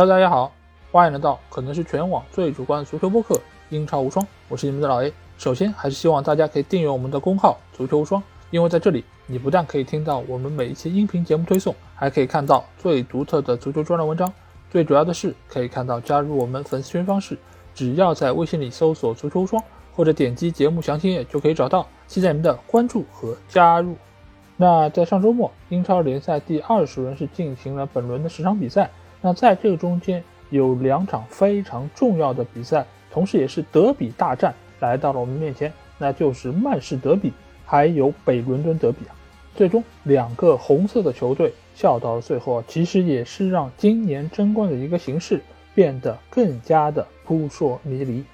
Hello，大家好，欢迎来到可能是全网最主观的足球播客《英超无双》，我是你们的老 A。首先，还是希望大家可以订阅我们的公号“足球无双”，因为在这里，你不但可以听到我们每一期音频节目推送，还可以看到最独特的足球专栏文章。最主要的是，可以看到加入我们粉丝群方式，只要在微信里搜索“足球无双”或者点击节目详情页就可以找到。期待你们的关注和加入。那在上周末，英超联赛第二十轮是进行了本轮的十场比赛。那在这个中间有两场非常重要的比赛，同时也是德比大战来到了我们面前，那就是曼市德比，还有北伦敦德比啊。最终两个红色的球队笑到了最后，其实也是让今年争冠的一个形势变得更加的扑朔迷离。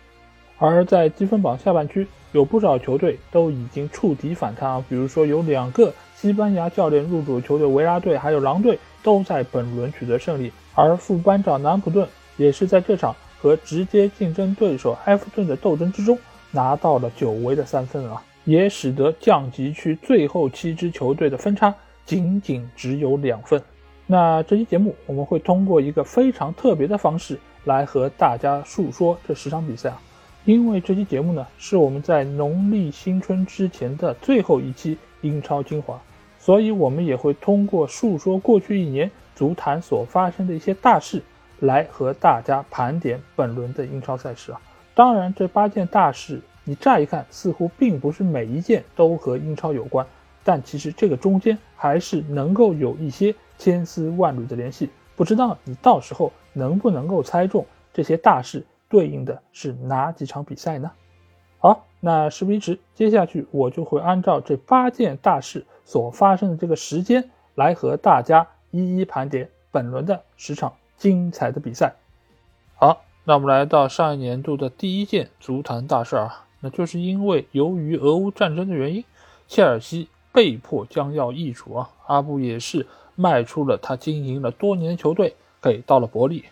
而在积分榜下半区，有不少球队都已经触底反弹啊，比如说有两个西班牙教练入主球队维拉队，还有狼队都在本轮取得胜利。而副班长南普顿也是在这场和直接竞争对手埃弗顿的斗争之中拿到了久违的三分啊，也使得降级区最后七支球队的分差仅仅只有两分。那这期节目我们会通过一个非常特别的方式来和大家述说这十场比赛啊，因为这期节目呢是我们在农历新春之前的最后一期英超精华，所以我们也会通过述说过去一年。足坛所发生的一些大事，来和大家盘点本轮的英超赛事啊。当然，这八件大事，你乍一看似乎并不是每一件都和英超有关，但其实这个中间还是能够有一些千丝万缕的联系。不知道你到时候能不能够猜中这些大事对应的是哪几场比赛呢？好，那事不宜迟，接下去我就会按照这八件大事所发生的这个时间来和大家。一一盘点本轮的十场精彩的比赛。好，那我们来到上一年度的第一件足坛大事啊，那就是因为由于俄乌战争的原因，切尔西被迫将要易主啊。阿布也是卖出了他经营了多年的球队，给到了伯利。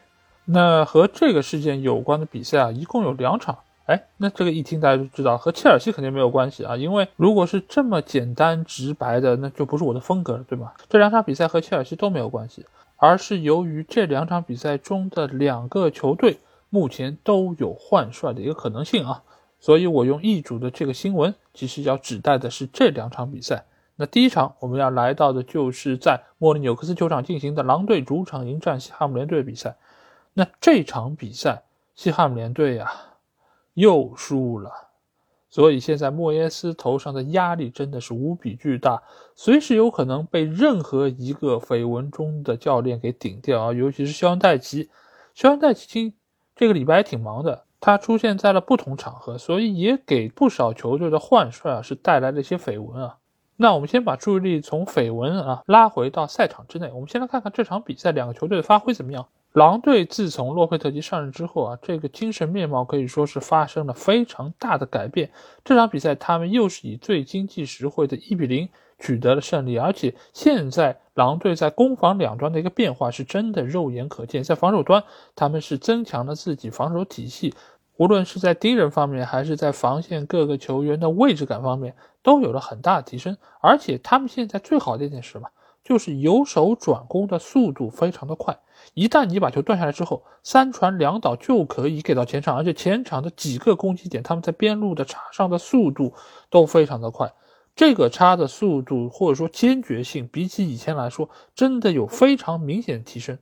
那和这个事件有关的比赛啊，一共有两场。哎，那这个一听大家就知道和切尔西肯定没有关系啊，因为如果是这么简单直白的，那就不是我的风格了，对吗？这两场比赛和切尔西都没有关系，而是由于这两场比赛中的两个球队目前都有换帅的一个可能性啊，所以我用易主的这个新闻，其实要指代的是这两场比赛。那第一场我们要来到的就是在莫里纽克斯球场进行的狼队主场迎战西汉姆联队的比赛。那这场比赛，西汉姆联队呀。又输了，所以现在莫耶斯头上的压力真的是无比巨大，随时有可能被任何一个绯闻中的教练给顶掉啊！尤其是肖恩戴奇，肖恩戴奇今这个礼拜也挺忙的，他出现在了不同场合，所以也给不少球队的换帅啊是带来了一些绯闻啊。那我们先把注意力从绯闻啊拉回到赛场之内，我们先来看看这场比赛两个球队的发挥怎么样。狼队自从洛佩特吉上任之后啊，这个精神面貌可以说是发生了非常大的改变。这场比赛他们又是以最经济实惠的一比零取得了胜利，而且现在狼队在攻防两端的一个变化是真的肉眼可见。在防守端，他们是增强了自己防守体系，无论是在盯人方面，还是在防线各个球员的位置感方面，都有了很大的提升。而且他们现在最好的一点是什么？就是由守转攻的速度非常的快。一旦你把球断下来之后，三传两倒就可以给到前场，而且前场的几个攻击点，他们在边路的插上的速度都非常的快。这个插的速度或者说坚决性，比起以前来说，真的有非常明显的提升。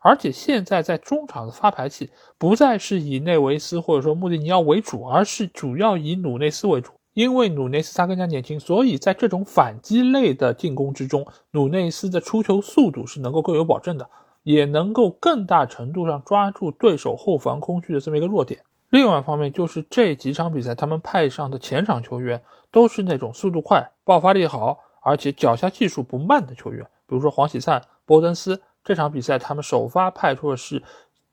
而且现在在中场的发牌器不再是以内维斯或者说穆蒂尼奥为主，而是主要以努内斯为主。因为努内斯他更加年轻，所以在这种反击类的进攻之中，努内斯的出球速度是能够更有保证的。也能够更大程度上抓住对手后防空虚的这么一个弱点。另外一方面，就是这几场比赛他们派上的前场球员都是那种速度快、爆发力好，而且脚下技术不慢的球员。比如说黄喜灿、波登斯，这场比赛他们首发派出的是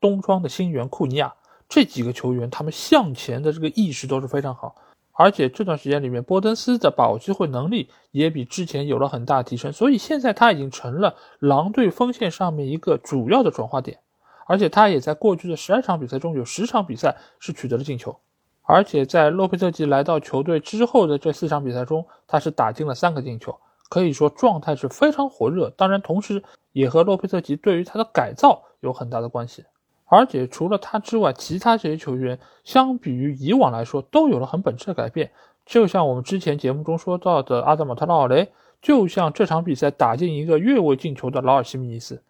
东窗的新援库尼亚。这几个球员他们向前的这个意识都是非常好。而且这段时间里面，波登斯的把握机会能力也比之前有了很大提升，所以现在他已经成了狼队锋线上面一个主要的转化点。而且他也在过去的十二场比赛中有十场比赛是取得了进球，而且在洛佩特吉来到球队之后的这四场比赛中，他是打进了三个进球，可以说状态是非常火热。当然，同时也和洛佩特吉对于他的改造有很大的关系。而且除了他之外，其他这些球员相比于以往来说，都有了很本质的改变。就像我们之前节目中说到的阿德马特拉奥雷，就像这场比赛打进一个越位进球的劳尔西米尼斯。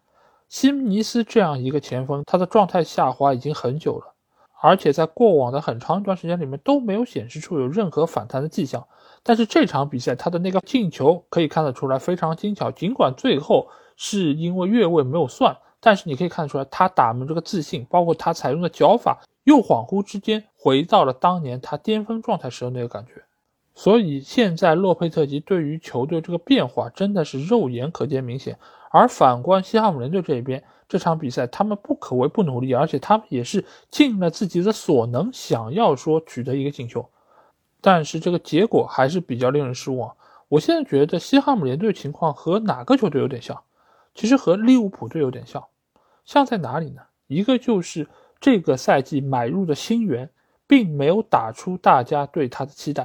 西米尼斯这样一个前锋，他的状态下滑已经很久了，而且在过往的很长一段时间里面都没有显示出有任何反弹的迹象。但是这场比赛他的那个进球可以看得出来非常精巧，尽管最后是因为越位没有算，但是你可以看出来他打门这个自信，包括他采用的脚法，又恍惚之间回到了当年他巅峰状态时的那个感觉。所以现在洛佩特吉对于球队这个变化真的是肉眼可见明显。而反观西汉姆联队这一边，这场比赛他们不可谓不努力，而且他们也是尽了自己的所能，想要说取得一个进球，但是这个结果还是比较令人失望。我现在觉得西汉姆联队情况和哪个球队有点像？其实和利物浦队有点像，像在哪里呢？一个就是这个赛季买入的新援，并没有打出大家对他的期待；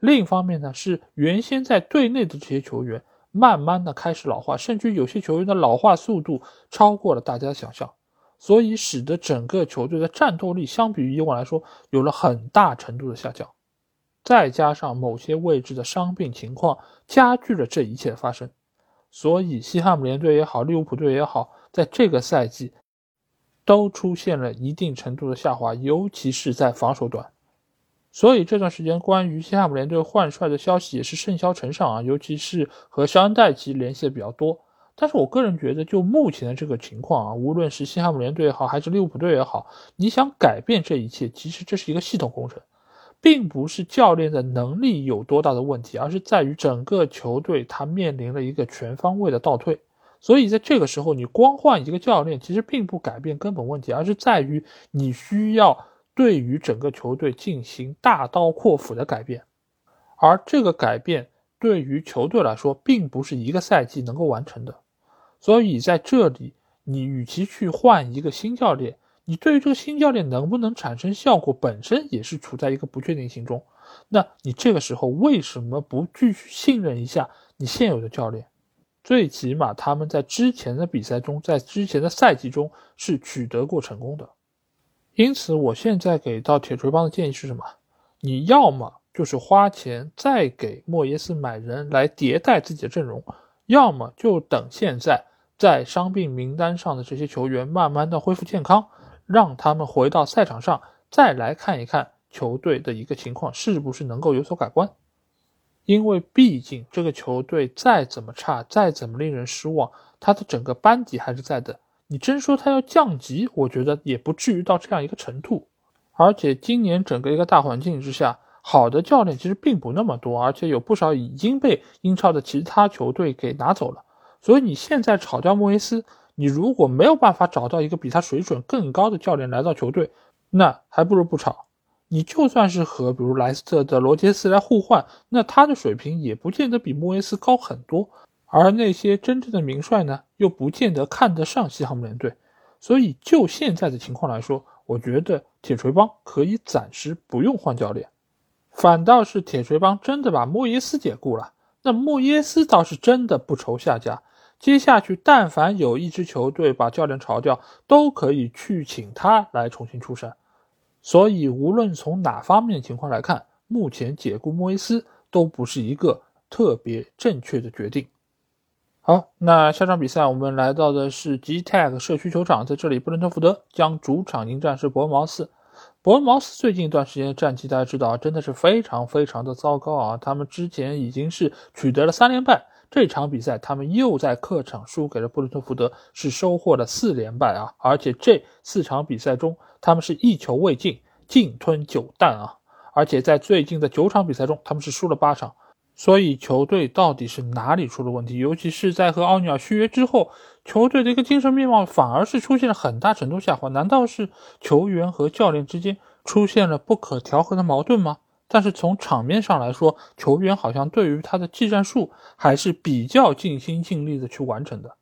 另一方面呢，是原先在队内的这些球员。慢慢的开始老化，甚至有些球员的老化速度超过了大家的想象，所以使得整个球队的战斗力相比于以往来说有了很大程度的下降。再加上某些位置的伤病情况加剧了这一切的发生，所以西汉姆联队也好，利物浦队也好，在这个赛季都出现了一定程度的下滑，尤其是在防守端。所以这段时间关于西汉姆联队换帅的消息也是甚嚣尘上啊，尤其是和肖恩戴奇联系的比较多。但是我个人觉得，就目前的这个情况啊，无论是西汉姆联队也好，还是利物浦队也好，你想改变这一切，其实这是一个系统工程，并不是教练的能力有多大的问题，而是在于整个球队他面临了一个全方位的倒退。所以在这个时候，你光换一个教练，其实并不改变根本问题，而是在于你需要。对于整个球队进行大刀阔斧的改变，而这个改变对于球队来说，并不是一个赛季能够完成的。所以在这里，你与其去换一个新教练，你对于这个新教练能不能产生效果，本身也是处在一个不确定性中。那你这个时候为什么不继续信任一下你现有的教练？最起码他们在之前的比赛中，在之前的赛季中是取得过成功的。因此，我现在给到铁锤帮的建议是什么？你要么就是花钱再给莫耶斯买人来迭代自己的阵容，要么就等现在在伤病名单上的这些球员慢慢的恢复健康，让他们回到赛场上，再来看一看球队的一个情况是不是能够有所改观。因为毕竟这个球队再怎么差，再怎么令人失望，他的整个班底还是在的。你真说他要降级，我觉得也不至于到这样一个程度。而且今年整个一个大环境之下，好的教练其实并不那么多，而且有不少已经被英超的其他球队给拿走了。所以你现在炒掉莫耶斯，你如果没有办法找到一个比他水准更高的教练来到球队，那还不如不炒。你就算是和比如莱斯特的罗杰斯来互换，那他的水平也不见得比莫耶斯高很多。而那些真正的名帅呢，又不见得看得上西汉姆联队，所以就现在的情况来说，我觉得铁锤帮可以暂时不用换教练，反倒是铁锤帮真的把莫耶斯解雇了，那莫耶斯倒是真的不愁下家。接下去，但凡有一支球队把教练炒掉，都可以去请他来重新出山。所以，无论从哪方面情况来看，目前解雇莫耶斯都不是一个特别正确的决定。好，那下场比赛我们来到的是 G Tag 社区球场，在这里，布伦特福德将主场迎战是伯恩茅斯。伯恩茅斯最近一段时间的战绩，大家知道真的是非常非常的糟糕啊！他们之前已经是取得了三连败，这场比赛他们又在客场输给了布伦特福德，是收获了四连败啊！而且这四场比赛中，他们是一球未进，净吞九弹啊！而且在最近的九场比赛中，他们是输了八场。所以球队到底是哪里出了问题？尤其是在和奥尼尔续约之后，球队的一个精神面貌反而是出现了很大程度下滑。难道是球员和教练之间出现了不可调和的矛盾吗？但是从场面上来说，球员好像对于他的技战术还是比较尽心尽力的去完成的。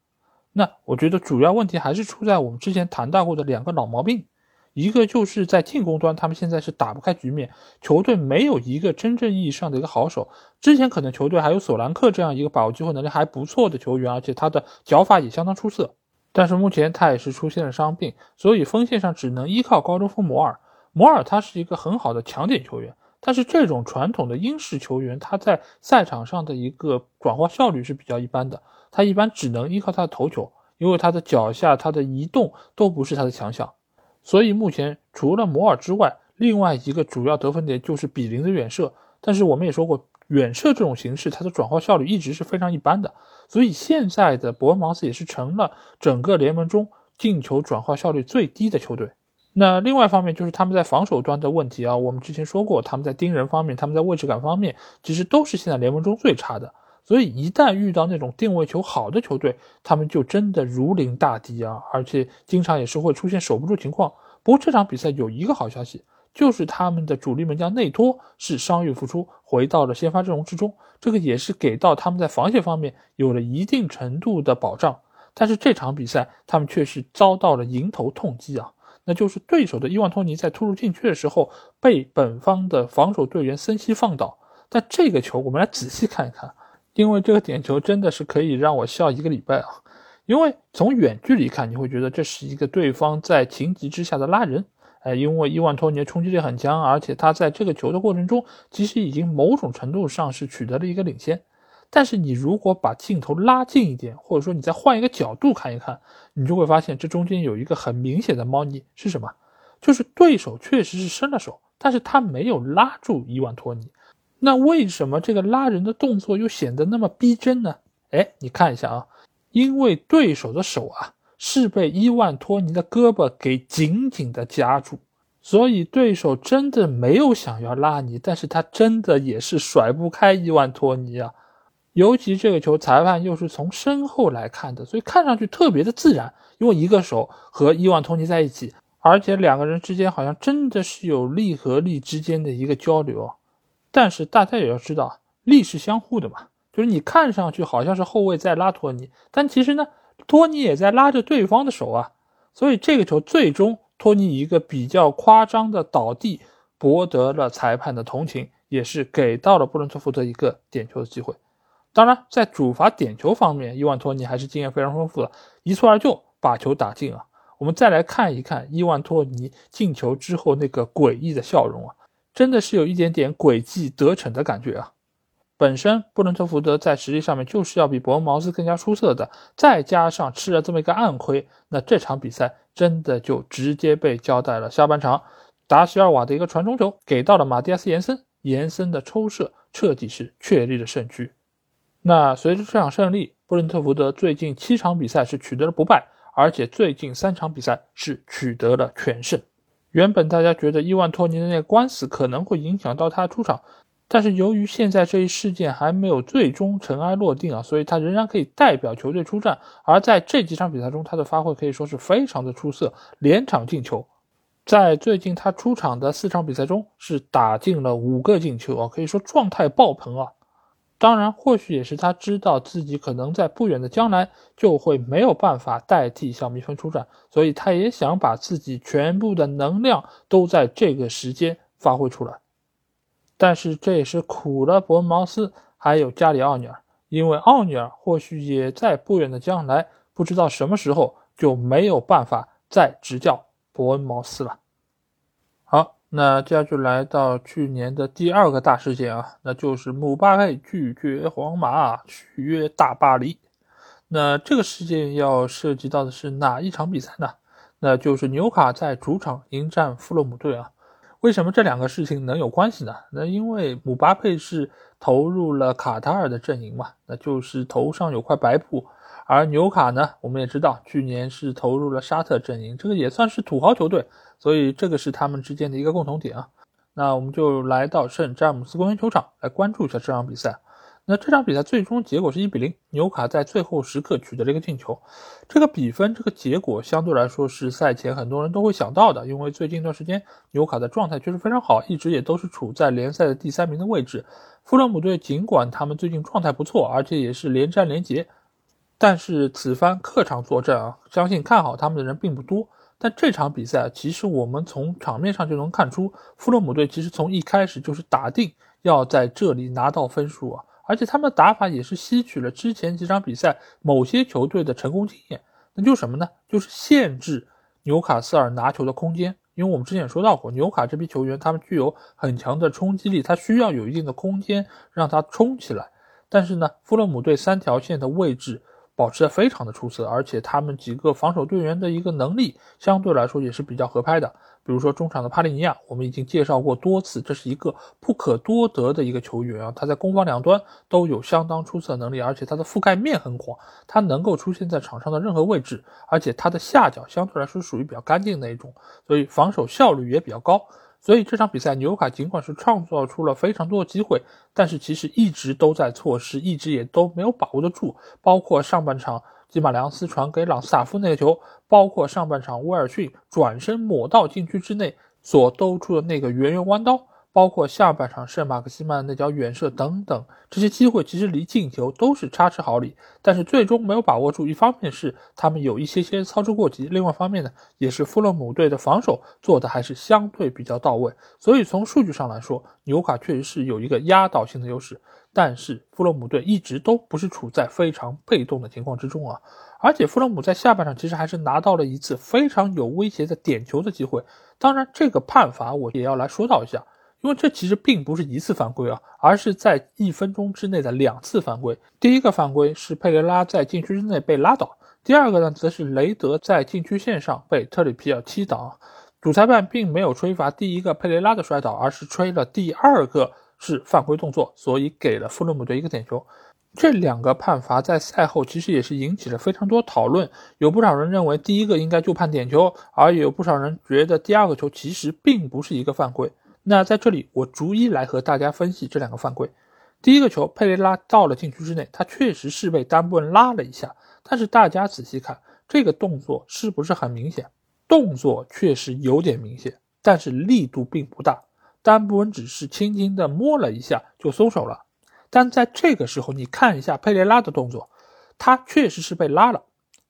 那我觉得主要问题还是出在我们之前谈到过的两个老毛病。一个就是在进攻端，他们现在是打不开局面，球队没有一个真正意义上的一个好手。之前可能球队还有索兰克这样一个把握机会能力还不错的球员，而且他的脚法也相当出色。但是目前他也是出现了伤病，所以锋线上只能依靠高中锋摩尔。摩尔他是一个很好的强点球员，但是这种传统的英式球员，他在赛场上的一个转化效率是比较一般的，他一般只能依靠他的头球，因为他的脚下、他的移动都不是他的强项。所以目前除了摩尔之外，另外一个主要得分点就是比林的远射。但是我们也说过。远射这种形式，它的转化效率一直是非常一般的，所以现在的伯恩茅斯也是成了整个联盟中进球转化效率最低的球队。那另外一方面就是他们在防守端的问题啊，我们之前说过，他们在盯人方面，他们在位置感方面，其实都是现在联盟中最差的。所以一旦遇到那种定位球好的球队，他们就真的如临大敌啊，而且经常也是会出现守不住情况。不过这场比赛有一个好消息。就是他们的主力门将内托是伤愈复出，回到了先发阵容之中，这个也是给到他们在防线方面有了一定程度的保障。但是这场比赛他们却是遭到了迎头痛击啊，那就是对手的伊万托尼在突入禁区的时候被本方的防守队员森西放倒。但这个球我们来仔细看一看，因为这个点球真的是可以让我笑一个礼拜啊！因为从远距离看，你会觉得这是一个对方在情急之下的拉人。哎，因为伊万托尼的冲击力很强，而且他在这个球的过程中，其实已经某种程度上是取得了一个领先。但是你如果把镜头拉近一点，或者说你再换一个角度看一看，你就会发现这中间有一个很明显的猫腻是什么？就是对手确实是伸了手，但是他没有拉住伊万托尼。那为什么这个拉人的动作又显得那么逼真呢？哎，你看一下啊，因为对手的手啊。是被伊万托尼的胳膊给紧紧的夹住，所以对手真的没有想要拉你，但是他真的也是甩不开伊万托尼啊。尤其这个球，裁判又是从身后来看的，所以看上去特别的自然，因为一个手和伊万托尼在一起，而且两个人之间好像真的是有力和力之间的一个交流。但是大家也要知道，力是相互的嘛，就是你看上去好像是后卫在拉托尼，但其实呢。托尼也在拉着对方的手啊，所以这个球最终托尼一个比较夸张的倒地，博得了裁判的同情，也是给到了布伦特福德一个点球的机会。当然，在主罚点球方面，伊万托尼还是经验非常丰富的，一蹴而就把球打进啊。我们再来看一看伊万托尼进球之后那个诡异的笑容啊，真的是有一点点诡计得逞的感觉啊。本身布伦特福德在实力上面就是要比伯恩茅斯更加出色的，再加上吃了这么一个暗亏，那这场比赛真的就直接被交代了。下半场，达席尔瓦的一个传中球给到了马蒂亚斯·延森，延森的抽射彻底是确立了胜局。那随着这场胜利，布伦特福德最近七场比赛是取得了不败，而且最近三场比赛是取得了全胜。原本大家觉得伊万托尼的那个官司可能会影响到他出场。但是由于现在这一事件还没有最终尘埃落定啊，所以他仍然可以代表球队出战。而在这几场比赛中，他的发挥可以说是非常的出色，连场进球。在最近他出场的四场比赛中，是打进了五个进球啊，可以说状态爆棚啊。当然，或许也是他知道自己可能在不远的将来就会没有办法代替小蜜蜂出战，所以他也想把自己全部的能量都在这个时间发挥出来。但是这也是苦了伯恩茅斯，还有加里奥尼尔，因为奥尼尔或许也在不远的将来，不知道什么时候就没有办法再执教伯恩茅斯了。那接下就来到去年的第二个大事件啊，那就是姆巴佩拒绝皇马续约大巴黎。那这个事件要涉及到的是哪一场比赛呢？那就是纽卡在主场迎战富勒姆队啊。为什么这两个事情能有关系呢？那因为姆巴佩是投入了卡塔尔的阵营嘛，那就是头上有块白布；而纽卡呢，我们也知道去年是投入了沙特阵营，这个也算是土豪球队，所以这个是他们之间的一个共同点啊。那我们就来到圣詹姆斯公园球场来关注一下这场比赛。那这场比赛最终结果是一比零，纽卡在最后时刻取得了一个进球。这个比分，这个结果相对来说是赛前很多人都会想到的，因为最近一段时间纽卡的状态确实非常好，一直也都是处在联赛的第三名的位置。富勒姆队尽管他们最近状态不错，而且也是连战连捷，但是此番客场作战啊，相信看好他们的人并不多。但这场比赛，其实我们从场面上就能看出，富勒姆队其实从一开始就是打定要在这里拿到分数啊。而且他们的打法也是吸取了之前几场比赛某些球队的成功经验。那就是什么呢？就是限制纽卡斯尔拿球的空间。因为我们之前也说到过，纽卡这批球员他们具有很强的冲击力，他需要有一定的空间让他冲起来。但是呢，富勒姆队三条线的位置。保持的非常的出色，而且他们几个防守队员的一个能力相对来说也是比较合拍的。比如说中场的帕利尼亚，我们已经介绍过多次，这是一个不可多得的一个球员啊，他在攻防两端都有相当出色的能力，而且他的覆盖面很广，他能够出现在场上的任何位置，而且他的下脚相对来说属于比较干净的一种，所以防守效率也比较高。所以这场比赛，纽卡尽管是创造出了非常多的机会，但是其实一直都在错失，一直也都没有把握得住。包括上半场吉马良斯传给朗斯塔夫那个球，包括上半场威尔逊转身抹到禁区之内所兜出的那个圆圆弯刀。包括下半场圣马克西曼那脚远射等等，这些机会其实离进球都是差之毫厘，但是最终没有把握住。一方面是他们有一些些操之过急，另外一方面呢，也是富勒姆队的防守做的还是相对比较到位。所以从数据上来说，纽卡确实是有一个压倒性的优势。但是富勒姆队一直都不是处在非常被动的情况之中啊，而且富勒姆在下半场其实还是拿到了一次非常有威胁的点球的机会。当然，这个判罚我也要来说到一下。因为这其实并不是一次犯规啊，而是在一分钟之内的两次犯规。第一个犯规是佩雷拉在禁区之内被拉倒，第二个呢，则是雷德在禁区线上被特里皮尔踢倒。主裁判并没有吹罚第一个佩雷拉的摔倒，而是吹了第二个是犯规动作，所以给了富勒姆队一个点球。这两个判罚在赛后其实也是引起了非常多讨论，有不少人认为第一个应该就判点球，而有不少人觉得第二个球其实并不是一个犯规。那在这里，我逐一来和大家分析这两个犯规。第一个球，佩雷拉到了禁区之内，他确实是被丹布恩拉了一下，但是大家仔细看这个动作是不是很明显？动作确实有点明显，但是力度并不大。丹布恩只是轻轻的摸了一下就松手了。但在这个时候，你看一下佩雷拉的动作，他确实是被拉了。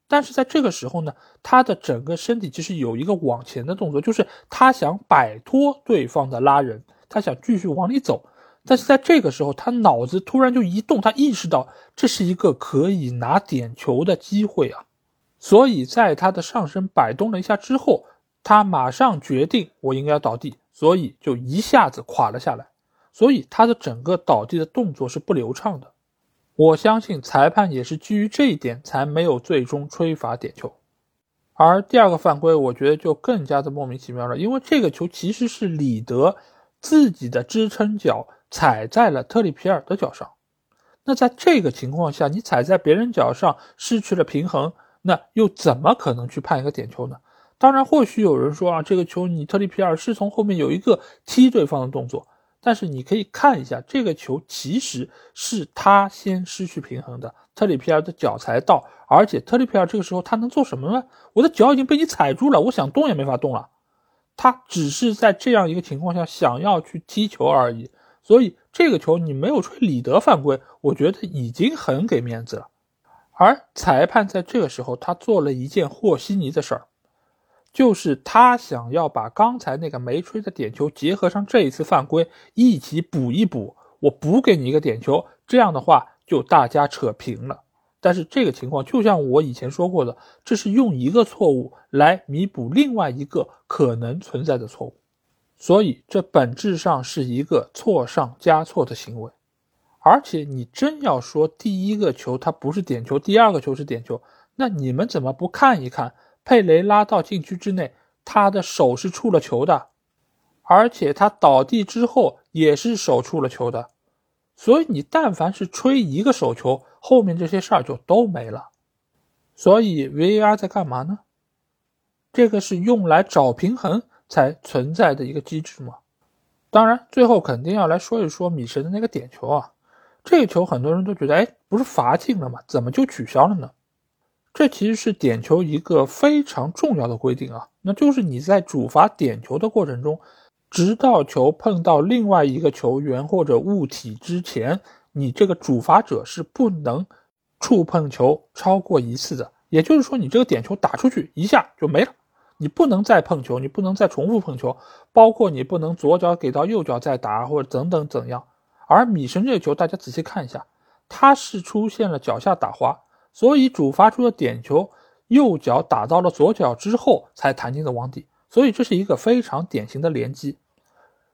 但是在这个时候呢，他的整个身体其实有一个往前的动作，就是他想摆脱对方的拉人，他想继续往里走。但是在这个时候，他脑子突然就一动，他意识到这是一个可以拿点球的机会啊！所以在他的上身摆动了一下之后，他马上决定我应该要倒地，所以就一下子垮了下来。所以他的整个倒地的动作是不流畅的。我相信裁判也是基于这一点才没有最终吹罚点球，而第二个犯规，我觉得就更加的莫名其妙了，因为这个球其实是里德自己的支撑脚踩在了特里皮尔的脚上，那在这个情况下，你踩在别人脚上失去了平衡，那又怎么可能去判一个点球呢？当然，或许有人说啊，这个球你特里皮尔是从后面有一个踢对方的动作。但是你可以看一下，这个球其实是他先失去平衡的，特里皮尔的脚才到，而且特里皮尔这个时候他能做什么呢？我的脚已经被你踩住了，我想动也没法动了。他只是在这样一个情况下想要去踢球而已，所以这个球你没有吹里德犯规，我觉得已经很给面子了。而裁判在这个时候他做了一件和稀泥的事儿。就是他想要把刚才那个没吹的点球结合上这一次犯规一起补一补，我补给你一个点球，这样的话就大家扯平了。但是这个情况就像我以前说过的，这是用一个错误来弥补另外一个可能存在的错误，所以这本质上是一个错上加错的行为。而且你真要说第一个球它不是点球，第二个球是点球，那你们怎么不看一看？佩雷拉到禁区之内，他的手是触了球的，而且他倒地之后也是手触了球的，所以你但凡是吹一个手球，后面这些事儿就都没了。所以 VAR 在干嘛呢？这个是用来找平衡才存在的一个机制吗？当然，最后肯定要来说一说米神的那个点球啊，这个球很多人都觉得，哎，不是罚进了吗？怎么就取消了呢？这其实是点球一个非常重要的规定啊，那就是你在主罚点球的过程中，直到球碰到另外一个球员或者物体之前，你这个主罚者是不能触碰球超过一次的。也就是说，你这个点球打出去一下就没了，你不能再碰球，你不能再重复碰球，包括你不能左脚给到右脚再打或者等等怎样。而米神这个球，大家仔细看一下，它是出现了脚下打滑。所以主发出的点球，右脚打到了左脚之后才弹进的网底，所以这是一个非常典型的连击。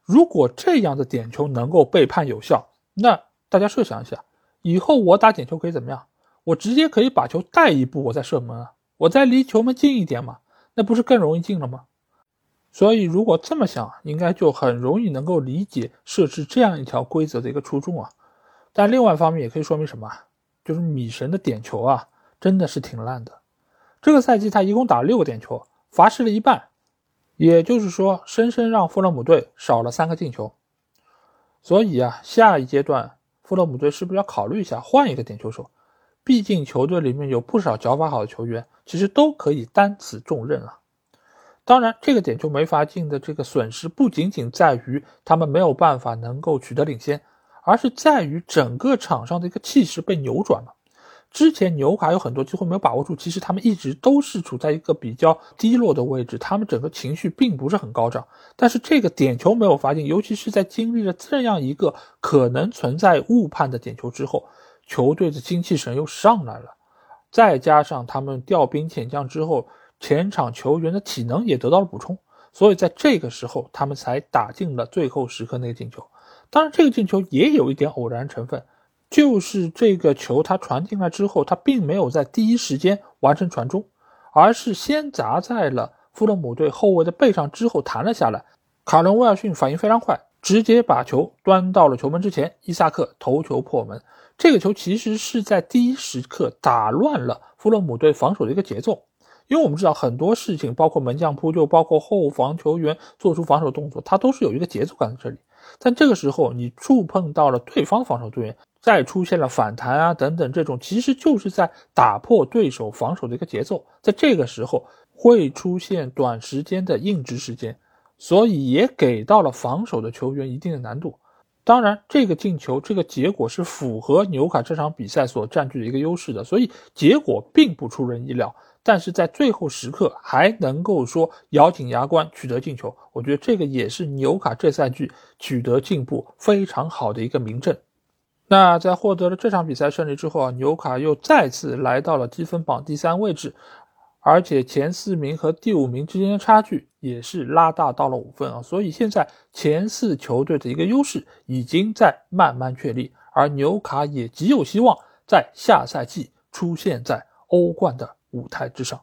如果这样的点球能够被判有效，那大家设想一下，以后我打点球可以怎么样？我直接可以把球带一步，我再射门啊，我再离球门近一点嘛，那不是更容易进了吗？所以如果这么想，应该就很容易能够理解设置这样一条规则的一个初衷啊。但另外一方面也可以说明什么？就是米神的点球啊，真的是挺烂的。这个赛季他一共打了六个点球，罚失了一半，也就是说，深深让富勒姆队少了三个进球。所以啊，下一阶段富勒姆队是不是要考虑一下换一个点球手？毕竟球队里面有不少脚法好的球员，其实都可以担此重任啊。当然，这个点球没罚进的这个损失，不仅仅在于他们没有办法能够取得领先。而是在于整个场上的一个气势被扭转了。之前纽卡有很多机会没有把握住，其实他们一直都是处在一个比较低落的位置，他们整个情绪并不是很高涨。但是这个点球没有罚进，尤其是在经历了这样一个可能存在误判的点球之后，球队的精气神又上来了。再加上他们调兵遣将之后，前场球员的体能也得到了补充，所以在这个时候他们才打进了最后时刻那个进球。当然，这个进球也有一点偶然成分，就是这个球它传进来之后，它并没有在第一时间完成传中，而是先砸在了富勒姆队后卫的背上，之后弹了下来。卡伦威尔逊反应非常快，直接把球端到了球门之前，伊萨克头球破门。这个球其实是在第一时刻打乱了富勒姆队防守的一个节奏。因为我们知道很多事情，包括门将扑救，包括后防球员做出防守动作，它都是有一个节奏感在这里。但这个时候，你触碰到了对方防守队员，再出现了反弹啊等等，这种其实就是在打破对手防守的一个节奏。在这个时候会出现短时间的硬直时间，所以也给到了防守的球员一定的难度。当然，这个进球这个结果是符合纽卡这场比赛所占据的一个优势的，所以结果并不出人意料。但是在最后时刻还能够说咬紧牙关取得进球，我觉得这个也是纽卡这赛季取得进步非常好的一个明证。那在获得了这场比赛胜利之后啊，纽卡又再次来到了积分榜第三位置，而且前四名和第五名之间的差距也是拉大到了五分啊，所以现在前四球队的一个优势已经在慢慢确立，而纽卡也极有希望在下赛季出现在欧冠的。舞台之上，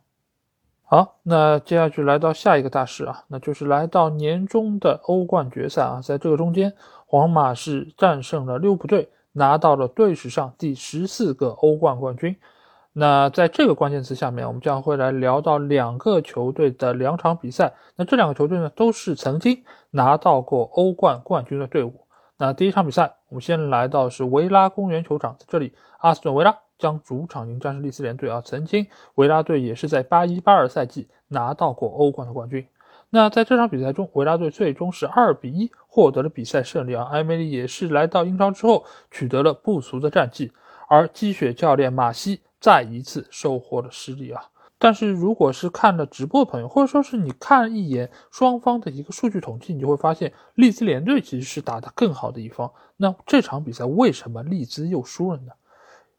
好，那接下去来到下一个大事啊，那就是来到年终的欧冠决赛啊，在这个中间，皇马是战胜了利物浦队，拿到了队史上第十四个欧冠冠军。那在这个关键词下面，我们将会来聊到两个球队的两场比赛。那这两个球队呢，都是曾经拿到过欧冠冠军的队伍。那第一场比赛，我们先来到是维拉公园球场，在这里，阿斯顿维拉。将主场迎战是利兹联队啊，曾经维拉队也是在八一八二赛季拿到过欧冠的冠军。那在这场比赛中，维拉队最终是二比一获得了比赛胜利啊。埃梅里也是来到英超之后取得了不俗的战绩，而积雪教练马西再一次收获了失利啊。但是如果是看了直播的朋友，或者说是你看一眼双方的一个数据统计，你就会发现利兹联队其实是打得更好的一方。那这场比赛为什么利兹又输了呢？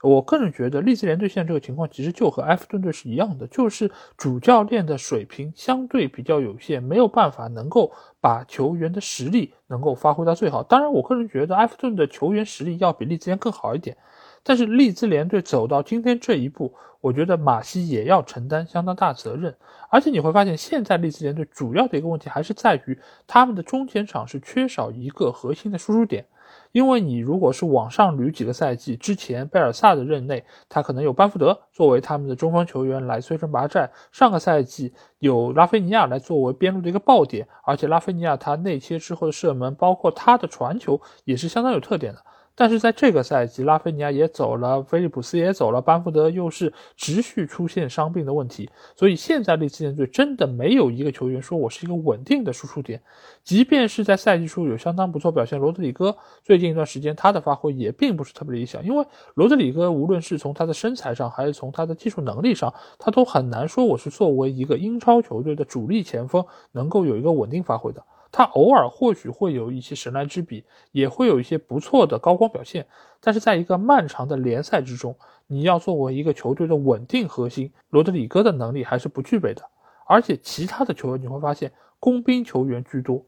我个人觉得，利兹联队现在这个情况其实就和埃弗顿队是一样的，就是主教练的水平相对比较有限，没有办法能够把球员的实力能够发挥到最好。当然，我个人觉得埃弗顿的球员实力要比利兹联更好一点，但是利兹联队走到今天这一步，我觉得马西也要承担相当大责任。而且你会发现，现在利兹联队主要的一个问题还是在于他们的中前场是缺少一个核心的输出点。因为你如果是往上捋几个赛季之前，贝尔萨的任内，他可能有班福德作为他们的中锋球员来摧城拔寨。上个赛季有拉菲尼亚来作为边路的一个爆点，而且拉菲尼亚他内切之后的射门，包括他的传球也是相当有特点的。但是在这个赛季，拉菲尼亚也走了，菲利普斯也走了，班福德又是持续出现伤病的问题，所以现在利兹联队真的没有一个球员说我是一个稳定的输出点。即便是在赛季初有相当不错表现，罗德里戈最近一段时间他的发挥也并不是特别理想，因为罗德里戈无论是从他的身材上，还是从他的技术能力上，他都很难说我是作为一个英超球队的主力前锋能够有一个稳定发挥的。他偶尔或许会有一些神来之笔，也会有一些不错的高光表现。但是在一个漫长的联赛之中，你要作为一个球队的稳定核心，罗德里戈的能力还是不具备的。而且其他的球员你会发现，工兵球员居多，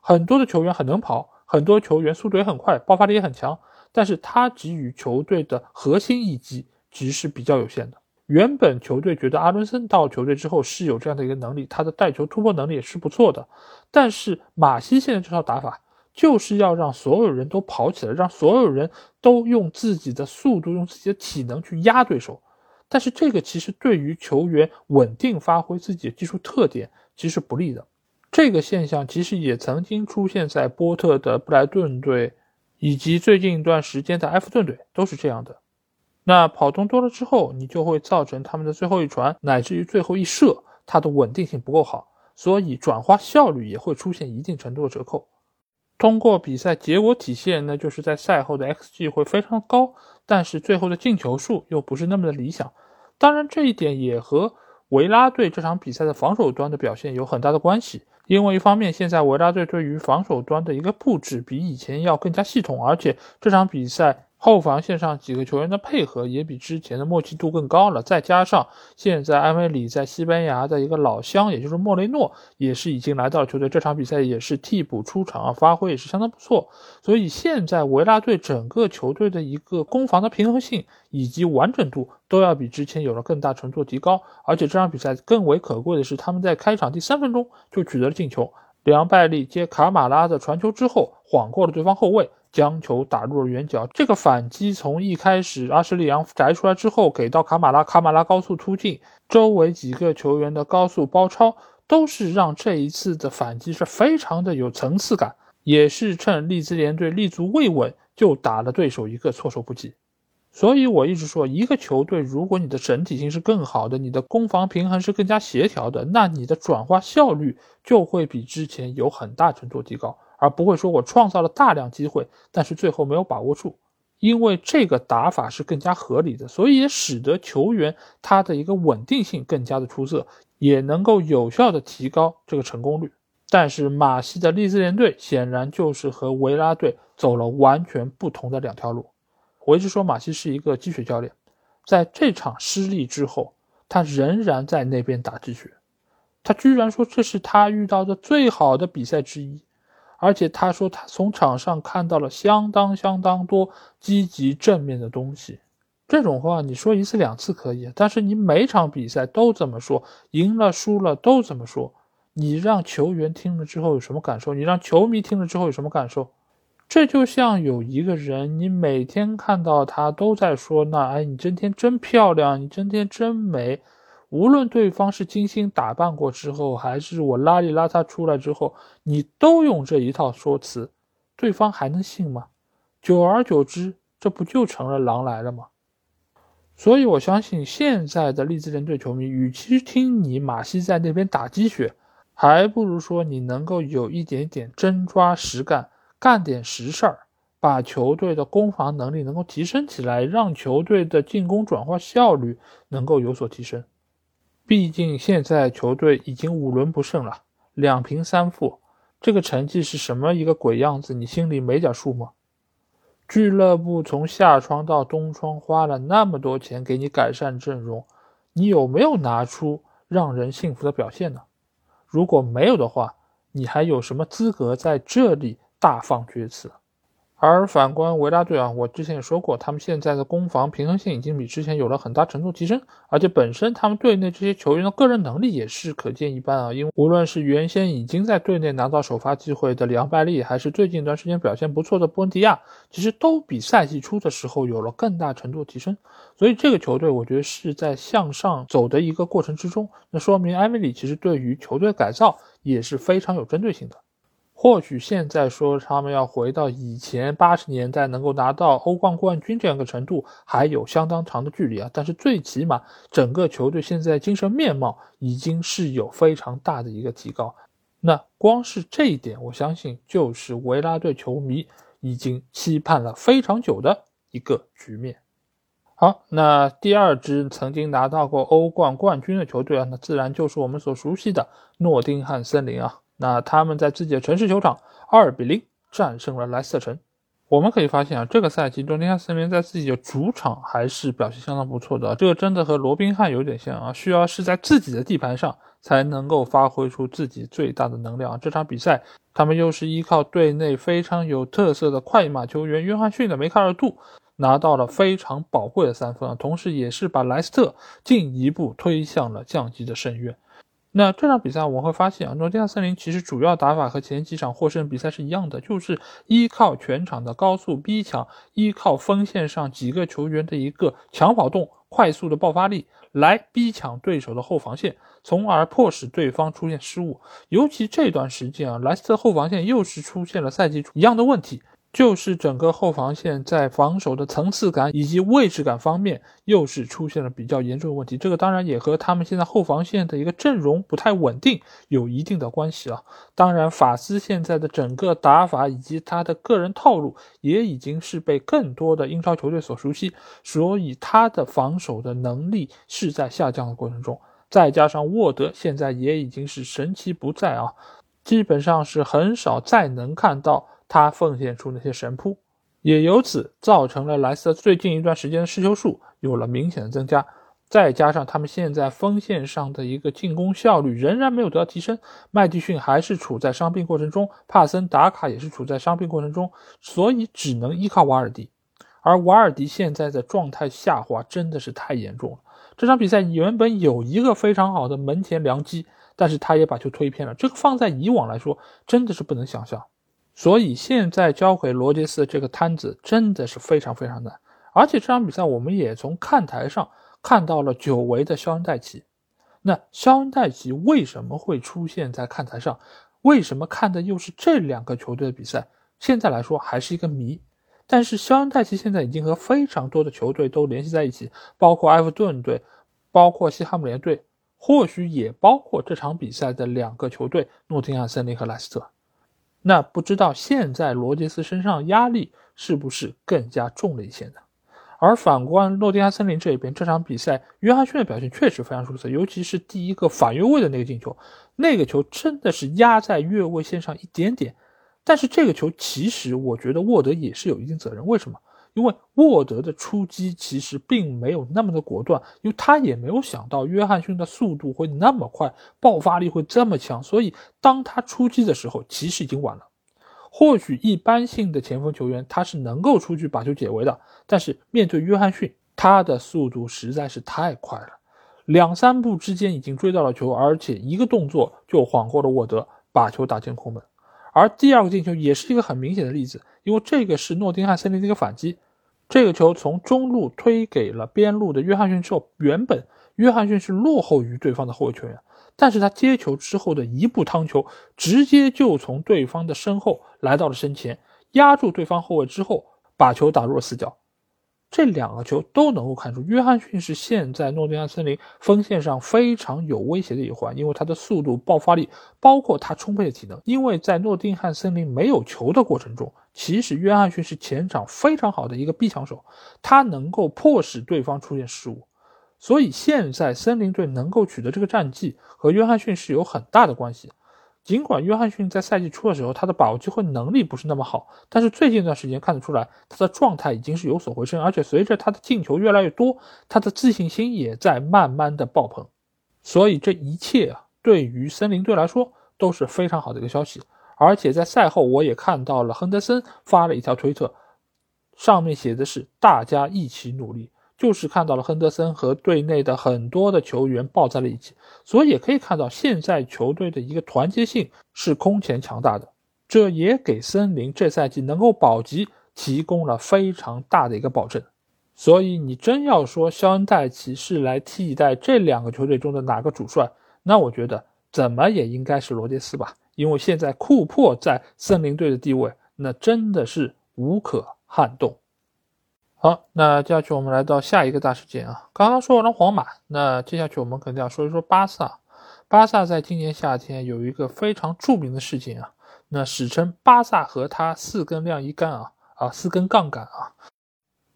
很多的球员很能跑，很多球员速度也很快，爆发力也很强，但是他给予球队的核心一击其实是比较有限的。原本球队觉得阿伦森到球队之后是有这样的一个能力，他的带球突破能力也是不错的。但是马西现在这套打法就是要让所有人都跑起来，让所有人都用自己的速度、用自己的体能去压对手。但是这个其实对于球员稳定发挥自己的技术特点其实不利的。这个现象其实也曾经出现在波特的布莱顿队，以及最近一段时间的埃弗顿队都是这样的。那跑动多了之后，你就会造成他们的最后一传乃至于最后一射，它的稳定性不够好，所以转化效率也会出现一定程度的折扣。通过比赛结果体现，那就是在赛后的 xG 会非常高，但是最后的进球数又不是那么的理想。当然，这一点也和维拉队这场比赛的防守端的表现有很大的关系。因为一方面，现在维拉队对于防守端的一个布置比以前要更加系统，而且这场比赛。后防线上几个球员的配合也比之前的默契度更高了，再加上现在埃梅里在西班牙的一个老乡，也就是莫雷诺，也是已经来到了球队。这场比赛也是替补出场啊，发挥也是相当不错。所以现在维拉队整个球队的一个攻防的平衡性以及完整度都要比之前有了更大程度提高。而且这场比赛更为可贵的是，他们在开场第三分钟就取得了进球。梁拜利接卡马拉的传球之后，晃过了对方后卫。将球打入了远角，这个反击从一开始阿什利杨摘出来之后，给到卡马拉，卡马拉高速突进，周围几个球员的高速包抄，都是让这一次的反击是非常的有层次感，也是趁利兹联队立足未稳，就打了对手一个措手不及。所以我一直说，一个球队如果你的整体性是更好的，你的攻防平衡是更加协调的，那你的转化效率就会比之前有很大程度提高。而不会说我创造了大量机会，但是最后没有把握住，因为这个打法是更加合理的，所以也使得球员他的一个稳定性更加的出色，也能够有效的提高这个成功率。但是马西的利兹联队显然就是和维拉队走了完全不同的两条路。我一直说马西是一个积雪教练，在这场失利之后，他仍然在那边打积雪，他居然说这是他遇到的最好的比赛之一。而且他说，他从场上看到了相当相当多积极正面的东西。这种话你说一次两次可以，但是你每场比赛都这么说，赢了输了都这么说，你让球员听了之后有什么感受？你让球迷听了之后有什么感受？这就像有一个人，你每天看到他都在说，那哎，你今天真漂亮，你今天真美。无论对方是精心打扮过之后，还是我邋里邋遢出来之后，你都用这一套说辞，对方还能信吗？久而久之，这不就成了狼来了吗？所以我相信现在的利兹联队球迷，与其听你马西在那边打鸡血，还不如说你能够有一点点真抓实干，干点实事儿，把球队的攻防能力能够提升起来，让球队的进攻转化效率能够有所提升。毕竟现在球队已经五轮不胜了，两平三负，这个成绩是什么一个鬼样子？你心里没点数吗？俱乐部从夏窗到冬窗花了那么多钱给你改善阵容，你有没有拿出让人信服的表现呢？如果没有的话，你还有什么资格在这里大放厥词？而反观维拉队啊，我之前也说过，他们现在的攻防平衡性已经比之前有了很大程度提升，而且本身他们队内这些球员的个人能力也是可见一斑啊。因为无论是原先已经在队内拿到首发机会的里昂拜利，还是最近一段时间表现不错的波恩迪亚，其实都比赛季初的时候有了更大程度提升。所以这个球队我觉得是在向上走的一个过程之中，那说明埃梅里其实对于球队改造也是非常有针对性的。或许现在说他们要回到以前八十年代能够拿到欧冠冠军这样一个程度，还有相当长的距离啊。但是最起码整个球队现在精神面貌已经是有非常大的一个提高。那光是这一点，我相信就是维拉队球迷已经期盼了非常久的一个局面。好，那第二支曾经拿到过欧冠冠军的球队啊，那自然就是我们所熟悉的诺丁汉森林啊。那他们在自己的城市球场二比零战胜了莱斯特城。我们可以发现啊，这个赛季诺丁汉森林在自己的主场还是表现相当不错的。这个真的和罗宾汉有点像啊，需要是在自己的地盘上才能够发挥出自己最大的能量。这场比赛，他们又是依靠队内非常有特色的快马球员约翰逊的梅开二度，拿到了非常宝贵的三分啊，同时也是把莱斯特进一步推向了降级的深渊。那这场比赛我们会发现啊，诺丁汉森林其实主要打法和前几场获胜比赛是一样的，就是依靠全场的高速逼抢，依靠锋线上几个球员的一个强跑动、快速的爆发力来逼抢对手的后防线，从而迫使对方出现失误。尤其这段时间啊，莱斯特后防线又是出现了赛季一样的问题。就是整个后防线在防守的层次感以及位置感方面，又是出现了比较严重的问题。这个当然也和他们现在后防线的一个阵容不太稳定有一定的关系啊。当然，法斯现在的整个打法以及他的个人套路，也已经是被更多的英超球队所熟悉，所以他的防守的能力是在下降的过程中。再加上沃德现在也已经是神奇不在啊，基本上是很少再能看到。他奉献出那些神扑，也由此造成了莱斯特最近一段时间的失球数有了明显的增加。再加上他们现在锋线上的一个进攻效率仍然没有得到提升，麦迪逊还是处在伤病过程中，帕森达卡也是处在伤病过程中，所以只能依靠瓦尔迪。而瓦尔迪现在的状态下滑真的是太严重了。这场比赛原本有一个非常好的门前良机，但是他也把球推偏了。这个放在以往来说，真的是不能想象。所以现在交给罗杰斯这个摊子真的是非常非常难，而且这场比赛我们也从看台上看到了久违的肖恩戴奇。那肖恩戴奇为什么会出现在看台上？为什么看的又是这两个球队的比赛？现在来说还是一个谜。但是肖恩戴奇现在已经和非常多的球队都联系在一起，包括埃弗顿队，包括西汉姆联队，或许也包括这场比赛的两个球队——诺丁汉森林和莱斯特。那不知道现在罗杰斯身上压力是不是更加重了一些呢？而反观诺丁汉森林这一边，这场比赛约翰逊的表现确实非常出色，尤其是第一个反越位的那个进球，那个球真的是压在越位线上一点点。但是这个球其实我觉得沃德也是有一定责任，为什么？因为沃德的出击其实并没有那么的果断，因为他也没有想到约翰逊的速度会那么快，爆发力会这么强，所以当他出击的时候，其实已经晚了。或许一般性的前锋球员他是能够出去把球解围的，但是面对约翰逊，他的速度实在是太快了，两三步之间已经追到了球，而且一个动作就晃过了沃德，把球打进空门。而第二个进球也是一个很明显的例子，因为这个是诺丁汉森林的一个反击。这个球从中路推给了边路的约翰逊之后，原本约翰逊是落后于对方的后卫球员，但是他接球之后的一步趟球，直接就从对方的身后来到了身前，压住对方后卫之后，把球打入了死角。这两个球都能够看出，约翰逊是现在诺丁汉森林锋线上非常有威胁的一环，因为他的速度、爆发力，包括他充沛的体能。因为在诺丁汉森林没有球的过程中，其实约翰逊是前场非常好的一个逼抢手，他能够迫使对方出现失误。所以现在森林队能够取得这个战绩，和约翰逊是有很大的关系。尽管约翰逊在赛季初的时候，他的把握机会能力不是那么好，但是最近一段时间看得出来，他的状态已经是有所回升，而且随着他的进球越来越多，他的自信心也在慢慢的爆棚。所以这一切啊，对于森林队来说都是非常好的一个消息。而且在赛后，我也看到了亨德森发了一条推特，上面写的是“大家一起努力”。就是看到了亨德森和队内的很多的球员抱在了一起，所以也可以看到现在球队的一个团结性是空前强大的，这也给森林这赛季能够保级提供了非常大的一个保证。所以你真要说肖恩戴奇是来替代这两个球队中的哪个主帅，那我觉得怎么也应该是罗杰斯吧，因为现在库珀在森林队的地位那真的是无可撼动。好，那接下去我们来到下一个大事件啊。刚刚说完了皇马，那接下去我们肯定要说一说巴萨。巴萨在今年夏天有一个非常著名的事情啊，那史称“巴萨和他四根晾衣杆”啊啊，四根杠杆啊。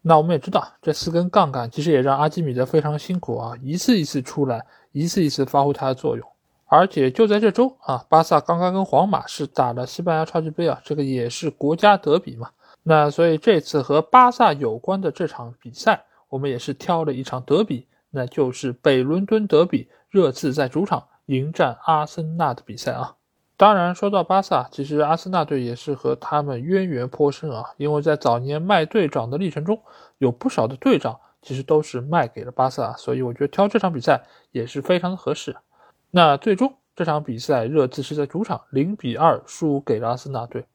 那我们也知道，这四根杠杆其实也让阿基米德非常辛苦啊，一次一次出来，一次一次发挥它的作用。而且就在这周啊，巴萨刚刚跟皇马是打了西班牙超级杯啊，这个也是国家德比嘛。那所以这次和巴萨有关的这场比赛，我们也是挑了一场德比，那就是北伦敦德比，热刺在主场迎战阿森纳的比赛啊。当然，说到巴萨，其实阿森纳队也是和他们渊源颇深啊。因为在早年卖队长的历程中，有不少的队长其实都是卖给了巴萨，所以我觉得挑这场比赛也是非常的合适。那最终这场比赛，热刺是在主场零比二输给了阿森纳队。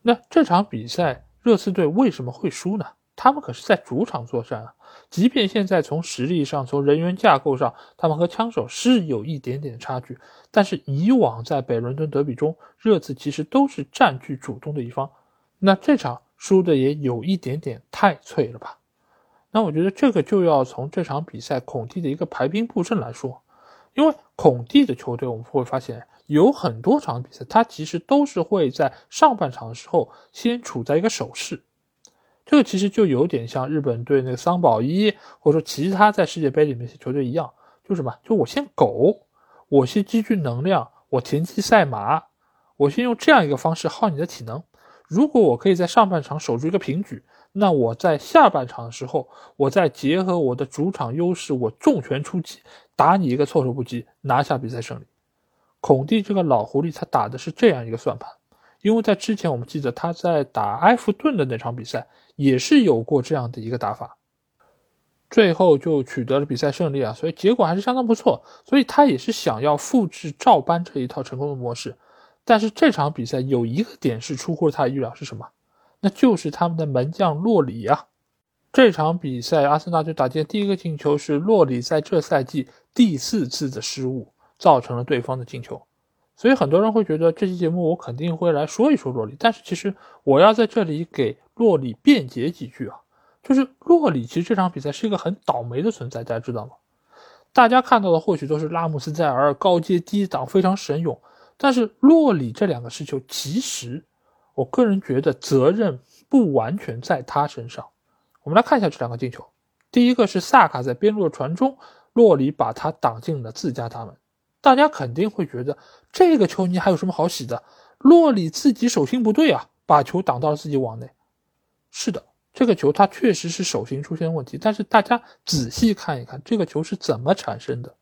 那这场比赛，热刺队为什么会输呢？他们可是在主场作战啊！即便现在从实力上、从人员架构上，他们和枪手是有一点点差距，但是以往在北伦敦德比中，热刺其实都是占据主动的一方。那这场输的也有一点点太脆了吧？那我觉得这个就要从这场比赛孔蒂的一个排兵布阵来说，因为孔蒂的球队我们会发现有很多场比赛，他其实都是会在上半场的时候先处在一个守势。这个其实就有点像日本队那个桑保一，或者说其他在世界杯里面些球队一样，就什么？就我先苟，我先积聚能量，我田忌赛马，我先用这样一个方式耗你的体能。如果我可以在上半场守住一个平局，那我在下半场的时候，我再结合我的主场优势，我重拳出击，打你一个措手不及，拿下比赛胜利。孔蒂这个老狐狸，他打的是这样一个算盘。因为在之前，我们记得他在打埃弗顿的那场比赛，也是有过这样的一个打法，最后就取得了比赛胜利啊，所以结果还是相当不错。所以他也是想要复制照搬这一套成功的模式。但是这场比赛有一个点是出乎了他的预料，是什么？那就是他们的门将洛里啊。这场比赛，阿森纳队打进第一个进球是洛里在这赛季第四次的失误，造成了对方的进球。所以很多人会觉得这期节目我肯定会来说一说洛里，但是其实我要在这里给洛里辩解几句啊，就是洛里其实这场比赛是一个很倒霉的存在，大家知道吗？大家看到的或许都是拉姆斯在尔高阶低挡非常神勇，但是洛里这两个失球，其实我个人觉得责任不完全在他身上。我们来看一下这两个进球，第一个是萨卡在边路的传中，洛里把他挡进了自家大门。大家肯定会觉得这个球你还有什么好洗的？洛里自己手心不对啊，把球挡到了自己网内。是的，这个球他确实是手心出现问题。但是大家仔细看一看，这个球是怎么产生的？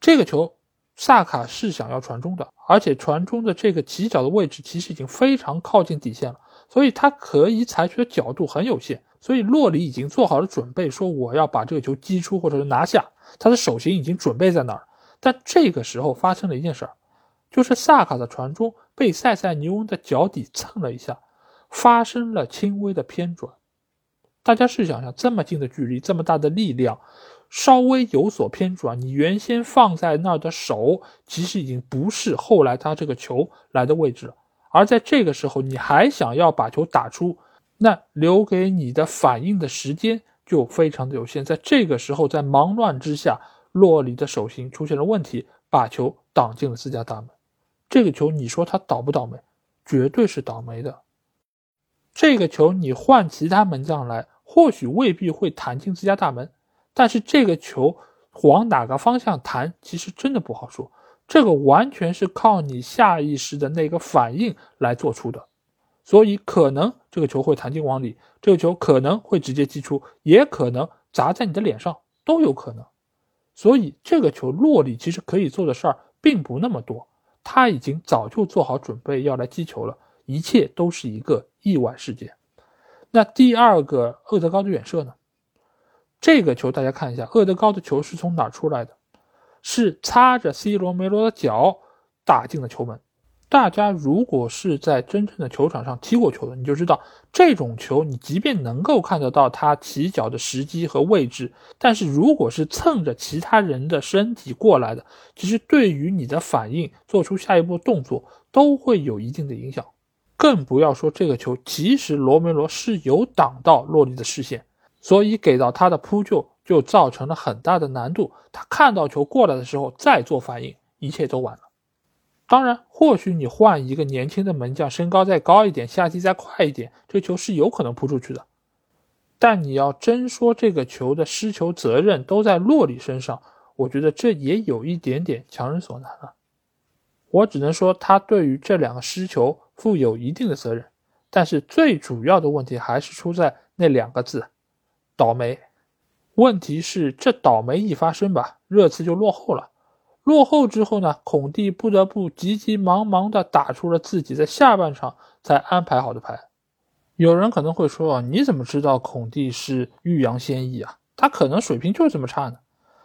这个球萨卡是想要传中的，而且传中的这个起脚的位置其实已经非常靠近底线了，所以他可以采取的角度很有限。所以洛里已经做好了准备，说我要把这个球击出或者是拿下，他的手型已经准备在那儿。但这个时候发生了一件事儿，就是萨卡的传中被塞塞尼翁的脚底蹭了一下，发生了轻微的偏转。大家试想想，这么近的距离，这么大的力量，稍微有所偏转，你原先放在那儿的手，其实已经不是后来他这个球来的位置了。而在这个时候，你还想要把球打出，那留给你的反应的时间就非常的有限。在这个时候，在忙乱之下。洛里的手型出现了问题，把球挡进了自家大门。这个球你说他倒不倒霉？绝对是倒霉的。这个球你换其他门将来，或许未必会弹进自家大门，但是这个球往哪个方向弹，其实真的不好说。这个完全是靠你下意识的那个反应来做出的。所以可能这个球会弹进网里，这个球可能会直接击出，也可能砸在你的脸上，都有可能。所以这个球，落里其实可以做的事儿并不那么多，他已经早就做好准备要来击球了，一切都是一个意外事件。那第二个厄德高的远射呢？这个球大家看一下，厄德高的球是从哪出来的？是擦着 C 罗梅罗的脚打进了球门。大家如果是在真正的球场上踢过球的，你就知道这种球，你即便能够看得到他起脚的时机和位置，但是如果是蹭着其他人的身体过来的，其实对于你的反应、做出下一步动作都会有一定的影响。更不要说这个球，其实罗梅罗是有挡到洛里的视线，所以给到他的扑救就造成了很大的难度。他看到球过来的时候再做反应，一切都晚了。当然，或许你换一个年轻的门将，身高再高一点，下踢再快一点，这球是有可能扑出去的。但你要真说这个球的失球责任都在洛里身上，我觉得这也有一点点强人所难了。我只能说他对于这两个失球负有一定的责任。但是最主要的问题还是出在那两个字，倒霉。问题是这倒霉一发生吧，热刺就落后了。落后之后呢，孔蒂不得不急急忙忙地打出了自己在下半场才安排好的牌。有人可能会说，你怎么知道孔蒂是欲扬先抑啊？他可能水平就是这么差呢。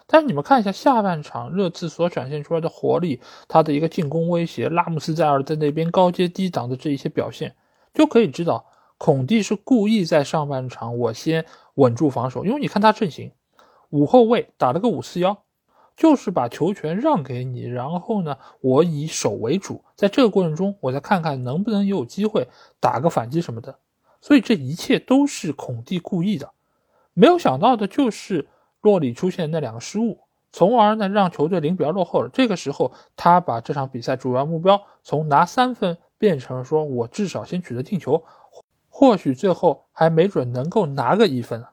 但是你们看一下下半场热刺所展现出来的活力，他的一个进攻威胁，拉姆斯戴尔在那边高接低挡的这一些表现。就可以知道，孔蒂是故意在上半场我先稳住防守，因为你看他阵型，五后卫打了个五四幺，就是把球权让给你，然后呢，我以守为主，在这个过程中，我再看看能不能有机会打个反击什么的。所以这一切都是孔蒂故意的，没有想到的就是洛里出现那两个失误，从而呢让球队零比二落后了。这个时候，他把这场比赛主要目标从拿三分。变成了说，我至少先取得进球，或许最后还没准能够拿个一分。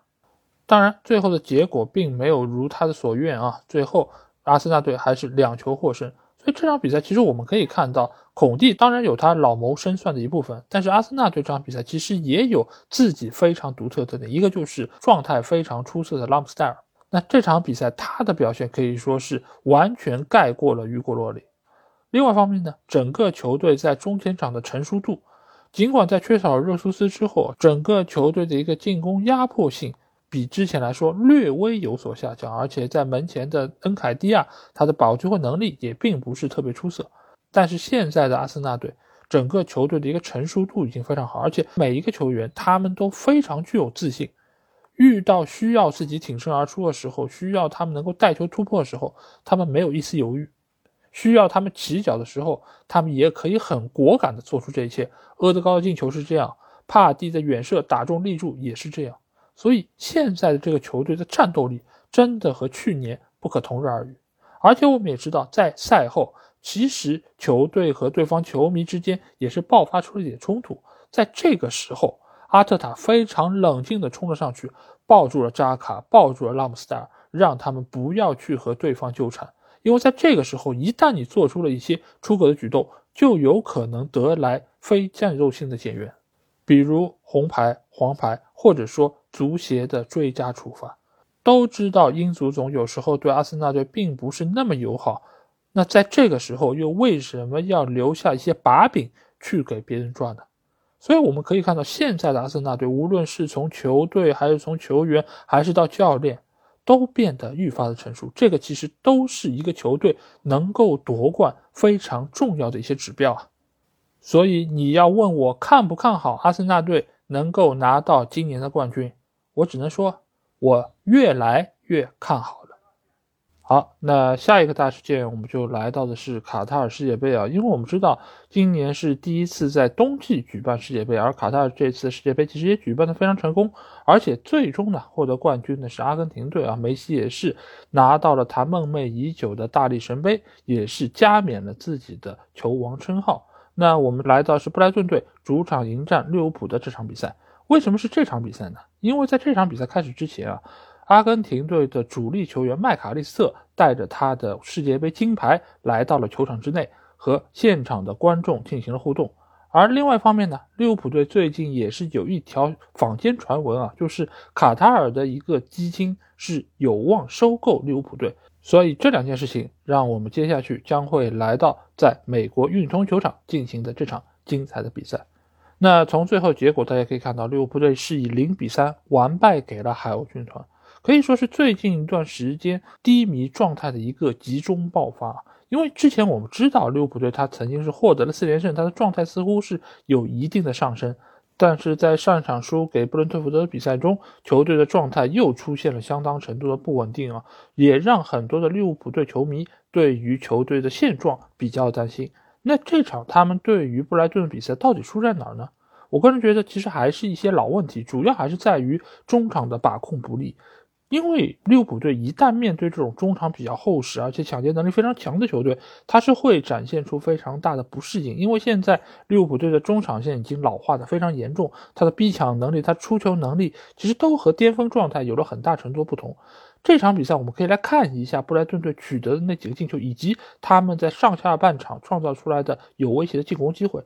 当然，最后的结果并没有如他的所愿啊。最后，阿森纳队还是两球获胜。所以这场比赛，其实我们可以看到，孔蒂当然有他老谋深算的一部分，但是阿森纳队这场比赛其实也有自己非常独特的特点，一个就是状态非常出色的拉姆斯戴尔。那这场比赛他的表现可以说是完全盖过了雨果洛里。另外一方面呢，整个球队在中前场的成熟度，尽管在缺少热苏斯之后，整个球队的一个进攻压迫性比之前来说略微有所下降，而且在门前的恩凯蒂亚，他的保机会能力也并不是特别出色。但是现在的阿森纳队，整个球队的一个成熟度已经非常好，而且每一个球员他们都非常具有自信，遇到需要自己挺身而出的时候，需要他们能够带球突破的时候，他们没有一丝犹豫。需要他们起脚的时候，他们也可以很果敢的做出这一切。阿德高的进球是这样，帕蒂的远射打中立柱也是这样。所以现在的这个球队的战斗力真的和去年不可同日而语。而且我们也知道，在赛后，其实球队和对方球迷之间也是爆发出了一点冲突。在这个时候，阿特塔非常冷静的冲了上去，抱住了扎卡，抱住了拉姆斯戴尔，让他们不要去和对方纠缠。因为在这个时候，一旦你做出了一些出格的举动，就有可能得来非战斗性的减员，比如红牌、黄牌，或者说足协的追加处罚。都知道英足总有时候对阿森纳队并不是那么友好，那在这个时候又为什么要留下一些把柄去给别人抓呢？所以我们可以看到，现在的阿森纳队，无论是从球队，还是从球员，还是到教练。都变得愈发的成熟，这个其实都是一个球队能够夺冠非常重要的一些指标啊。所以你要问我看不看好阿森纳队能够拿到今年的冠军，我只能说，我越来越看好。好，那下一个大事件我们就来到的是卡塔尔世界杯啊，因为我们知道今年是第一次在冬季举办世界杯，而卡塔尔这次世界杯其实也举办的非常成功，而且最终呢获得冠军的是阿根廷队啊，梅西也是拿到了他梦寐已久的大力神杯，也是加冕了自己的球王称号。那我们来到是布莱顿队主场迎战利物浦的这场比赛，为什么是这场比赛呢？因为在这场比赛开始之前啊。阿根廷队的主力球员麦卡利斯特带着他的世界杯金牌来到了球场之内，和现场的观众进行了互动。而另外一方面呢，利物浦队最近也是有一条坊间传闻啊，就是卡塔尔的一个基金是有望收购利物浦队。所以这两件事情，让我们接下去将会来到在美国运通球场进行的这场精彩的比赛。那从最后结果大家可以看到，利物浦队是以零比三完败给了海鸥军团。可以说是最近一段时间低迷状态的一个集中爆发。因为之前我们知道利物浦队他曾经是获得了四连胜，他的状态似乎是有一定的上升，但是在上一场输给布伦特福德的比赛中，球队的状态又出现了相当程度的不稳定啊，也让很多的利物浦队球迷对于球队的现状比较担心。那这场他们对于布莱顿的比赛到底输在哪儿呢？我个人觉得其实还是一些老问题，主要还是在于中场的把控不力。因为利物浦队一旦面对这种中场比较厚实，而且抢劫能力非常强的球队，他是会展现出非常大的不适应。因为现在利物浦队的中场线已经老化的非常严重，他的逼抢能力、他出球能力其实都和巅峰状态有了很大程度不同。这场比赛我们可以来看一下布莱顿队取得的那几个进球，以及他们在上下半场创造出来的有威胁的进攻机会。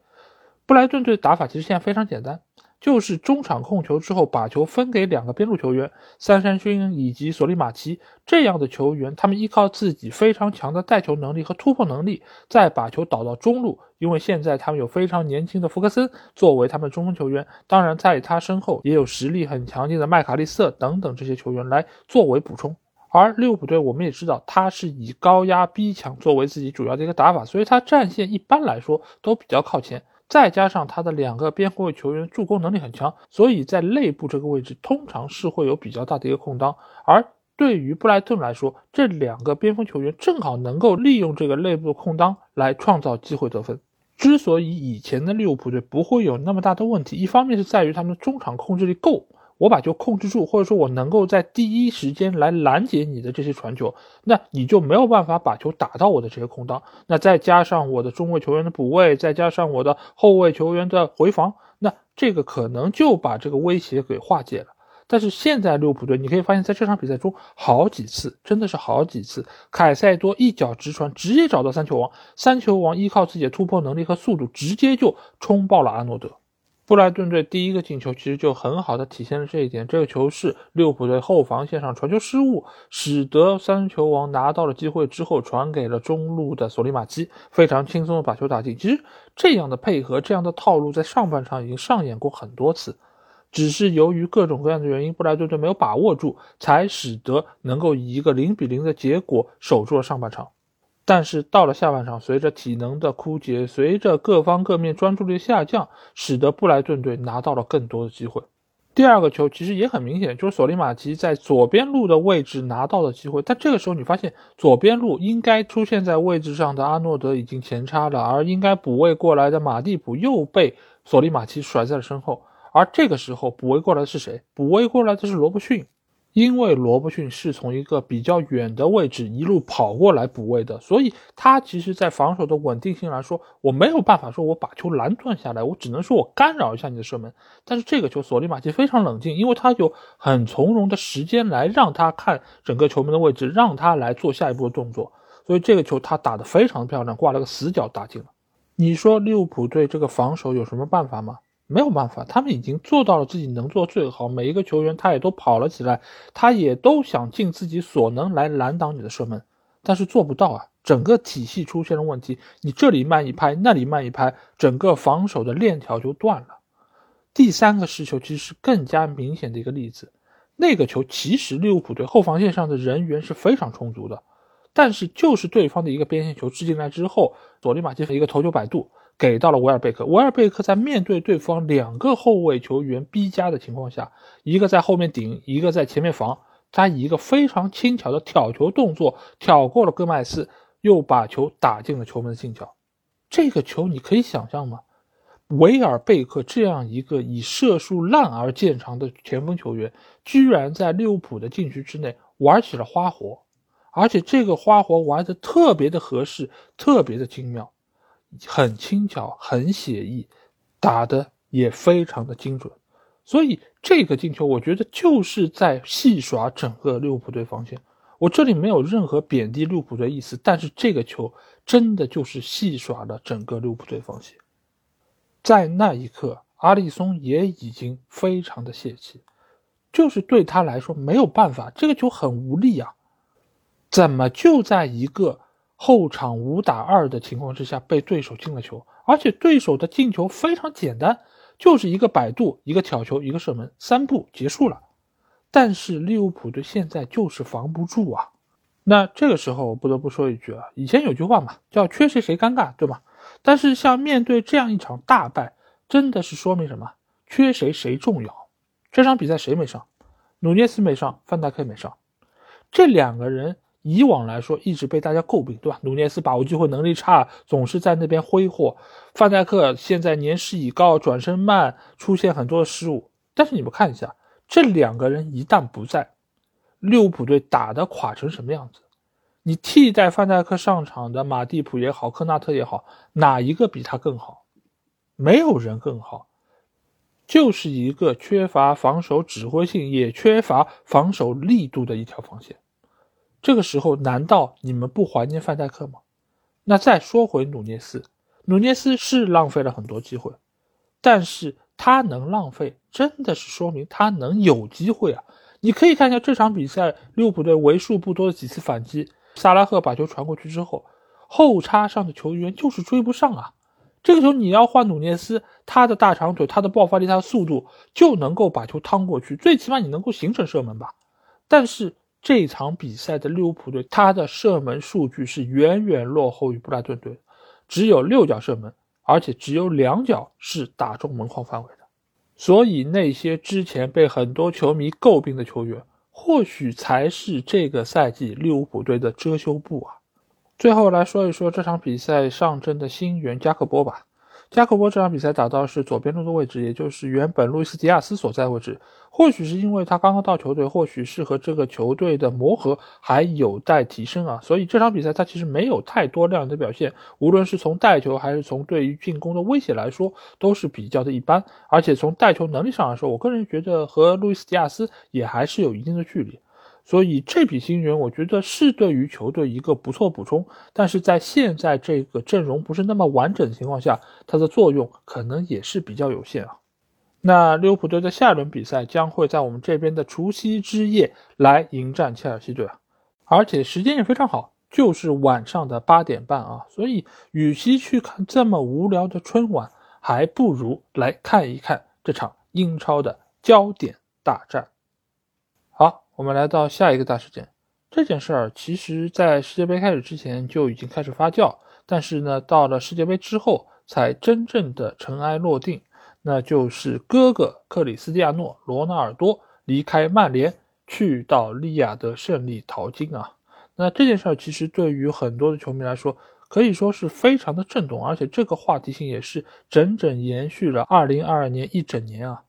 布莱顿队打法其实现在非常简单。就是中场控球之后，把球分给两个边路球员，三山勋以及索利马奇这样的球员，他们依靠自己非常强的带球能力和突破能力，再把球导到中路。因为现在他们有非常年轻的福克森作为他们中锋球员，当然在他身后也有实力很强劲的麦卡利瑟等等这些球员来作为补充。而利物浦队我们也知道，他是以高压逼抢作为自己主要的一个打法，所以他战线一般来说都比较靠前。再加上他的两个边后卫球员助攻能力很强，所以在内部这个位置通常是会有比较大的一个空当。而对于布莱顿来说，这两个边锋球员正好能够利用这个内部的空当来创造机会得分。之所以以前的利物浦队不会有那么大的问题，一方面是在于他们的中场控制力够。我把球控制住，或者说我能够在第一时间来拦截你的这些传球，那你就没有办法把球打到我的这些空当。那再加上我的中卫球员的补位，再加上我的后卫球员的回防，那这个可能就把这个威胁给化解了。但是现在利物浦队，你可以发现在这场比赛中好几次，真的是好几次，凯塞多一脚直传，直接找到三球王，三球王依靠自己的突破能力和速度，直接就冲爆了阿诺德。布莱顿队第一个进球其实就很好的体现了这一点。这个球是利物浦队后防线上传球失误，使得三球王拿到了机会之后传给了中路的索利马基，非常轻松的把球打进。其实这样的配合，这样的套路在上半场已经上演过很多次，只是由于各种各样的原因，布莱顿队没有把握住，才使得能够以一个零比零的结果守住了上半场。但是到了下半场，随着体能的枯竭，随着各方各面专注力下降，使得布莱顿队拿到了更多的机会。第二个球其实也很明显，就是索利马奇在左边路的位置拿到的机会。但这个时候你发现，左边路应该出现在位置上的阿诺德已经前插了，而应该补位过来的马蒂普又被索利马奇甩在了身后。而这个时候补位过来的是谁？补位过来的是罗伯逊。因为罗伯逊是从一个比较远的位置一路跑过来补位的，所以他其实，在防守的稳定性来说，我没有办法说我把球拦断下来，我只能说我干扰一下你的射门。但是这个球，索利马奇非常冷静，因为他有很从容的时间来让他看整个球门的位置，让他来做下一步的动作，所以这个球他打得非常漂亮，挂了个死角打进了。你说利物浦队这个防守有什么办法吗？没有办法，他们已经做到了自己能做最好。每一个球员他也都跑了起来，他也都想尽自己所能来拦挡你的射门，但是做不到啊！整个体系出现了问题，你这里慢一拍，那里慢一拍，整个防守的链条就断了。第三个失球其实是更加明显的一个例子，那个球其实利物浦队后防线上的人员是非常充足的，但是就是对方的一个边线球掷进来之后，索利马基一个头球摆渡。给到了维尔贝克，维尔贝克在面对对方两个后卫球员逼加的情况下，一个在后面顶，一个在前面防，他以一个非常轻巧的挑球动作挑过了戈麦斯，又把球打进了球门的近角。这个球你可以想象吗？维尔贝克这样一个以射术烂而见长的前锋球员，居然在利物浦的禁区之内玩起了花活，而且这个花活玩的特别的合适，特别的精妙。很轻巧，很写意，打的也非常的精准，所以这个进球我觉得就是在戏耍整个利物浦队防线。我这里没有任何贬低利物浦队意思，但是这个球真的就是戏耍了整个利物浦队防线。在那一刻，阿里松也已经非常的泄气，就是对他来说没有办法，这个球很无力啊，怎么就在一个。后场五打二的情况之下被对手进了球，而且对手的进球非常简单，就是一个摆渡、一个挑球、一个射门，三步结束了。但是利物浦队现在就是防不住啊。那这个时候我不得不说一句啊，以前有句话嘛，叫缺谁谁尴尬，对吗？但是像面对这样一场大败，真的是说明什么？缺谁谁重要。这场比赛谁没上？努涅斯没上，范戴克没上，这两个人。以往来说，一直被大家诟病，对吧？努涅斯把握机会能力差，总是在那边挥霍。范戴克现在年事已高，转身慢，出现很多的失误。但是你们看一下，这两个人一旦不在，利物浦队打得垮成什么样子？你替代范戴克上场的马蒂普也好，科纳特也好，哪一个比他更好？没有人更好，就是一个缺乏防守指挥性，也缺乏防守力度的一条防线。这个时候难道你们不怀念范戴克吗？那再说回努涅斯，努涅斯是浪费了很多机会，但是他能浪费，真的是说明他能有机会啊！你可以看一下这场比赛，利物浦队为数不多的几次反击，萨拉赫把球传过去之后，后插上的球员就是追不上啊。这个球你要换努涅斯，他的大长腿、他的爆发力、他的速度就能够把球趟过去，最起码你能够形成射门吧。但是这场比赛的利物浦队，他的射门数据是远远落后于布莱顿队，只有六脚射门，而且只有两脚是打中门框范围的。所以那些之前被很多球迷诟病的球员，或许才是这个赛季利物浦队的遮羞布啊。最后来说一说这场比赛上阵的新援加克波吧。加克波这场比赛打到是左边路的位置，也就是原本路易斯迪亚斯所在位置。或许是因为他刚刚到球队，或许是和这个球队的磨合还有待提升啊，所以这场比赛他其实没有太多亮眼的表现。无论是从带球还是从对于进攻的威胁来说，都是比较的一般。而且从带球能力上来说，我个人觉得和路易斯迪亚斯也还是有一定的距离。所以这笔新人，我觉得是对于球队一个不错补充，但是在现在这个阵容不是那么完整的情况下，它的作用可能也是比较有限啊。那利物浦队的下轮比赛将会在我们这边的除夕之夜来迎战切尔西队啊，而且时间也非常好，就是晚上的八点半啊。所以与其去看这么无聊的春晚，还不如来看一看这场英超的焦点大战。我们来到下一个大事件，这件事儿其实在世界杯开始之前就已经开始发酵，但是呢，到了世界杯之后才真正的尘埃落定，那就是哥哥克里斯蒂亚诺·罗纳尔多离开曼联，去到利雅得胜利淘金啊。那这件事儿其实对于很多的球迷来说，可以说是非常的震动，而且这个话题性也是整整延续了2022年一整年啊。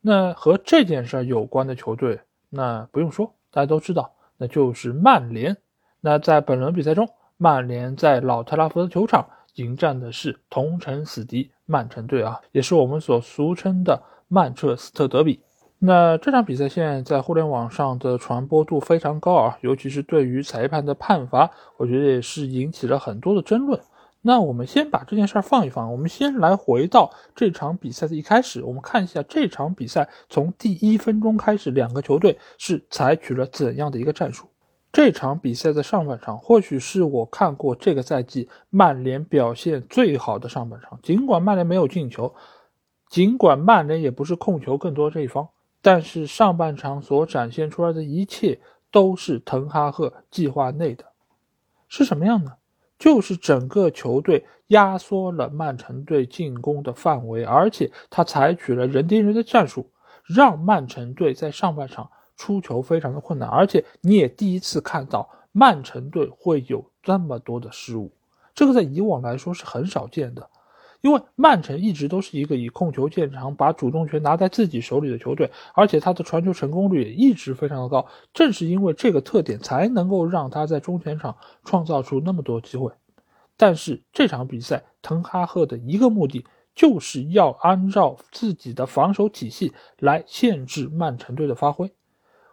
那和这件事儿有关的球队。那不用说，大家都知道，那就是曼联。那在本轮比赛中，曼联在老特拉福德球场迎战的是同城死敌曼城队啊，也是我们所俗称的曼彻斯特德比。那这场比赛现在在互联网上的传播度非常高啊，尤其是对于裁判的判罚，我觉得也是引起了很多的争论。那我们先把这件事儿放一放，我们先来回到这场比赛的一开始，我们看一下这场比赛从第一分钟开始，两个球队是采取了怎样的一个战术。这场比赛的上半场或许是我看过这个赛季曼联表现最好的上半场，尽管曼联没有进球，尽管曼联也不是控球更多这一方，但是上半场所展现出来的一切都是滕哈赫计划内的，是什么样呢？就是整个球队压缩了曼城队进攻的范围，而且他采取了人盯人的战术，让曼城队在上半场出球非常的困难，而且你也第一次看到曼城队会有这么多的失误，这个在以往来说是很少见的。因为曼城一直都是一个以控球见长、把主动权拿在自己手里的球队，而且他的传球成功率也一直非常的高。正是因为这个特点，才能够让他在中前场创造出那么多机会。但是这场比赛，滕哈赫的一个目的就是要按照自己的防守体系来限制曼城队的发挥。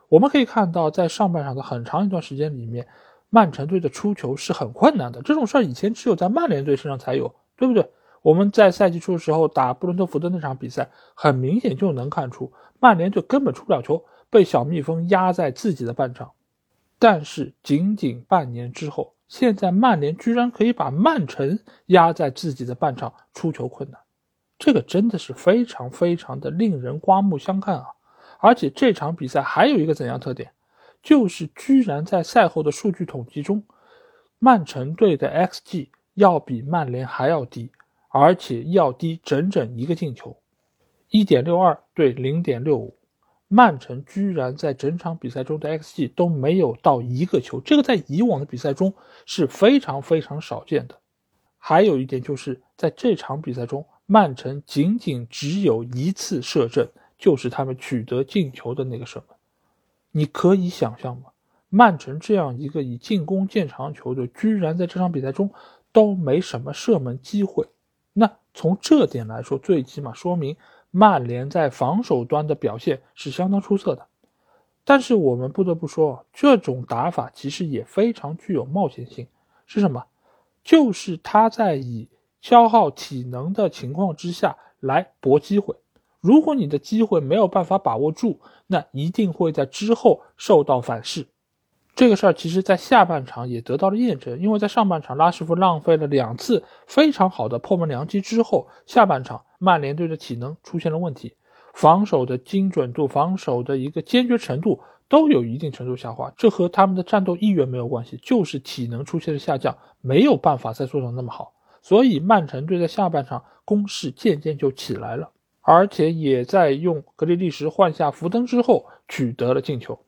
我们可以看到，在上半场的很长一段时间里面，曼城队的出球是很困难的。这种事儿以前只有在曼联队身上才有，对不对？我们在赛季初的时候打布伦特福德那场比赛，很明显就能看出曼联就根本出不了球，被小蜜蜂压在自己的半场。但是仅仅半年之后，现在曼联居然可以把曼城压在自己的半场，出球困难，这个真的是非常非常的令人刮目相看啊！而且这场比赛还有一个怎样特点，就是居然在赛后的数据统计中，曼城队的 xG 要比曼联还要低。而且要低整整一个进球，一点六二对零点六五，曼城居然在整场比赛中的 xG 都没有到一个球，这个在以往的比赛中是非常非常少见的。还有一点就是在这场比赛中，曼城仅仅只有一次射正，就是他们取得进球的那个射门。你可以想象吗？曼城这样一个以进攻见长的球队，居然在这场比赛中都没什么射门机会。从这点来说，最起码说明曼联在防守端的表现是相当出色的。但是我们不得不说，这种打法其实也非常具有冒险性。是什么？就是他在以消耗体能的情况之下来搏机会。如果你的机会没有办法把握住，那一定会在之后受到反噬。这个事儿其实，在下半场也得到了验证，因为在上半场拉什福浪费了两次非常好的破门良机之后，下半场曼联队的体能出现了问题，防守的精准度、防守的一个坚决程度都有一定程度下滑。这和他们的战斗意愿没有关系，就是体能出现了下降，没有办法再做到那么好。所以曼城队在下半场攻势渐渐就起来了，而且也在用格里利什换下福登之后取得了进球。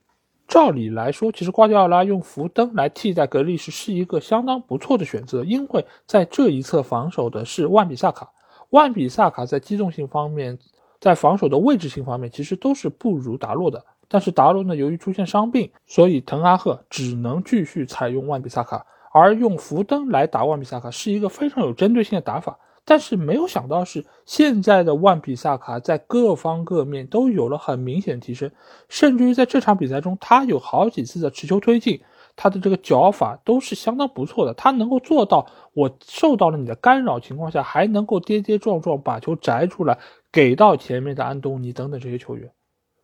照理来说，其实瓜迪奥拉用福登来替代格里什是一个相当不错的选择，因为在这一侧防守的是万比萨卡，万比萨卡在机动性方面，在防守的位置性方面，其实都是不如达洛的。但是达洛呢，由于出现伤病，所以滕哈赫只能继续采用万比萨卡，而用福登来打万比萨卡是一个非常有针对性的打法。但是没有想到是，现在的万比萨卡在各方各面都有了很明显的提升，甚至于在这场比赛中，他有好几次的持球推进，他的这个脚法都是相当不错的。他能够做到，我受到了你的干扰情况下，还能够跌跌撞撞把球摘出来，给到前面的安东尼等等这些球员，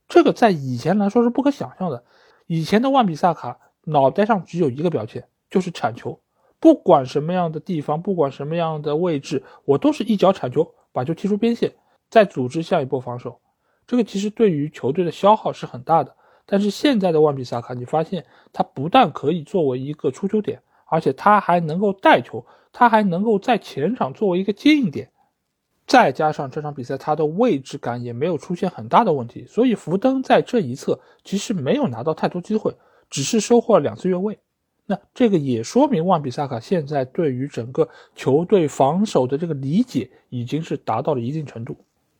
这个在以前来说是不可想象的。以前的万比萨卡脑袋上只有一个标签，就是铲球。不管什么样的地方，不管什么样的位置，我都是一脚铲球，把球踢出边线，再组织下一波防守。这个其实对于球队的消耗是很大的。但是现在的万比萨卡，你发现他不但可以作为一个出球点，而且他还能够带球，他还能够在前场作为一个接应点。再加上这场比赛他的位置感也没有出现很大的问题，所以福登在这一侧其实没有拿到太多机会，只是收获了两次越位。那这个也说明万比萨卡现在对于整个球队防守的这个理解已经是达到了一定程度。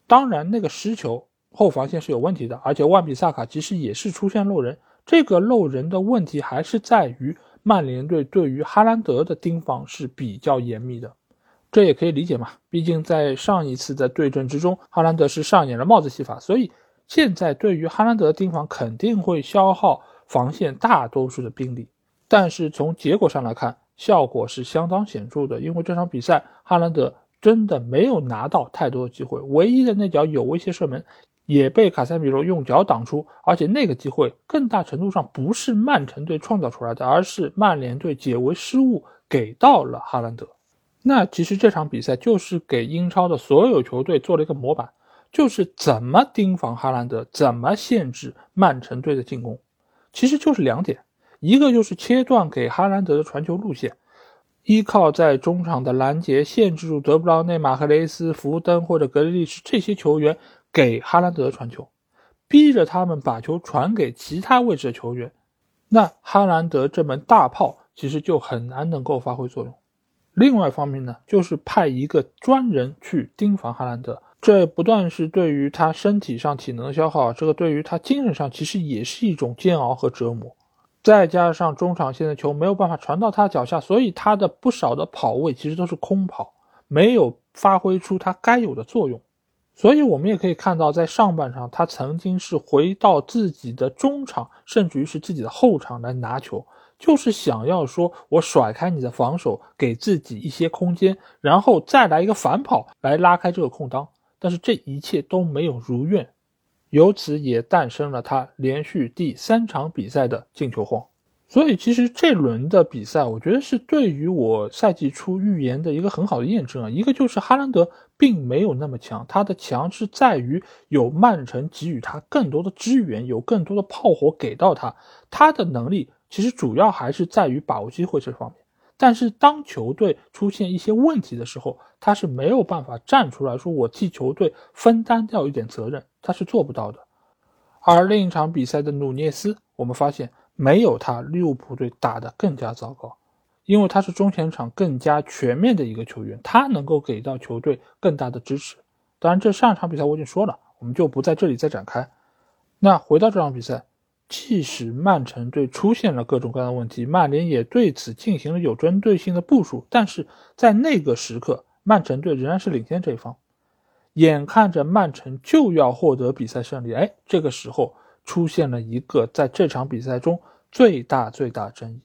当然，那个失球后防线是有问题的，而且万比萨卡其实也是出现漏人。这个漏人的问题还是在于曼联队对于哈兰德的盯防是比较严密的。这也可以理解嘛，毕竟在上一次的对阵之中，哈兰德是上演了帽子戏法，所以现在对于哈兰德的盯防肯定会消耗防线大多数的兵力。但是从结果上来看，效果是相当显著的。因为这场比赛，哈兰德真的没有拿到太多的机会，唯一的那脚有威胁射门，也被卡塞米罗用脚挡出。而且那个机会更大程度上不是曼城队创造出来的，而是曼联队解围失误给到了哈兰德。那其实这场比赛就是给英超的所有球队做了一个模板，就是怎么盯防哈兰德，怎么限制曼城队的进攻，其实就是两点。一个就是切断给哈兰德的传球路线，依靠在中场的拦截限制住德布劳内、马赫雷斯、福登或者格雷利什这些球员给哈兰德传球，逼着他们把球传给其他位置的球员，那哈兰德这门大炮其实就很难能够发挥作用。另外一方面呢，就是派一个专人去盯防哈兰德，这不但是对于他身体上体能的消耗，这个对于他精神上其实也是一种煎熬和折磨。再加上中场线的球没有办法传到他脚下，所以他的不少的跑位其实都是空跑，没有发挥出他该有的作用。所以我们也可以看到，在上半场他曾经是回到自己的中场，甚至于是自己的后场来拿球，就是想要说我甩开你的防守，给自己一些空间，然后再来一个反跑来拉开这个空当。但是这一切都没有如愿。由此也诞生了他连续第三场比赛的进球荒，所以其实这轮的比赛，我觉得是对于我赛季初预言的一个很好的验证啊。一个就是哈兰德并没有那么强，他的强是在于有曼城给予他更多的支援，有更多的炮火给到他，他的能力其实主要还是在于把握机会这方面。但是当球队出现一些问题的时候，他是没有办法站出来说我替球队分担掉一点责任，他是做不到的。而另一场比赛的努涅斯，我们发现没有他，利物浦队打得更加糟糕，因为他是中前场更加全面的一个球员，他能够给到球队更大的支持。当然，这上一场比赛我已经说了，我们就不在这里再展开。那回到这场比赛。即使曼城队出现了各种各样的问题，曼联也对此进行了有针对性的部署，但是在那个时刻，曼城队仍然是领先这一方。眼看着曼城就要获得比赛胜利，哎，这个时候出现了一个在这场比赛中最大最大争议。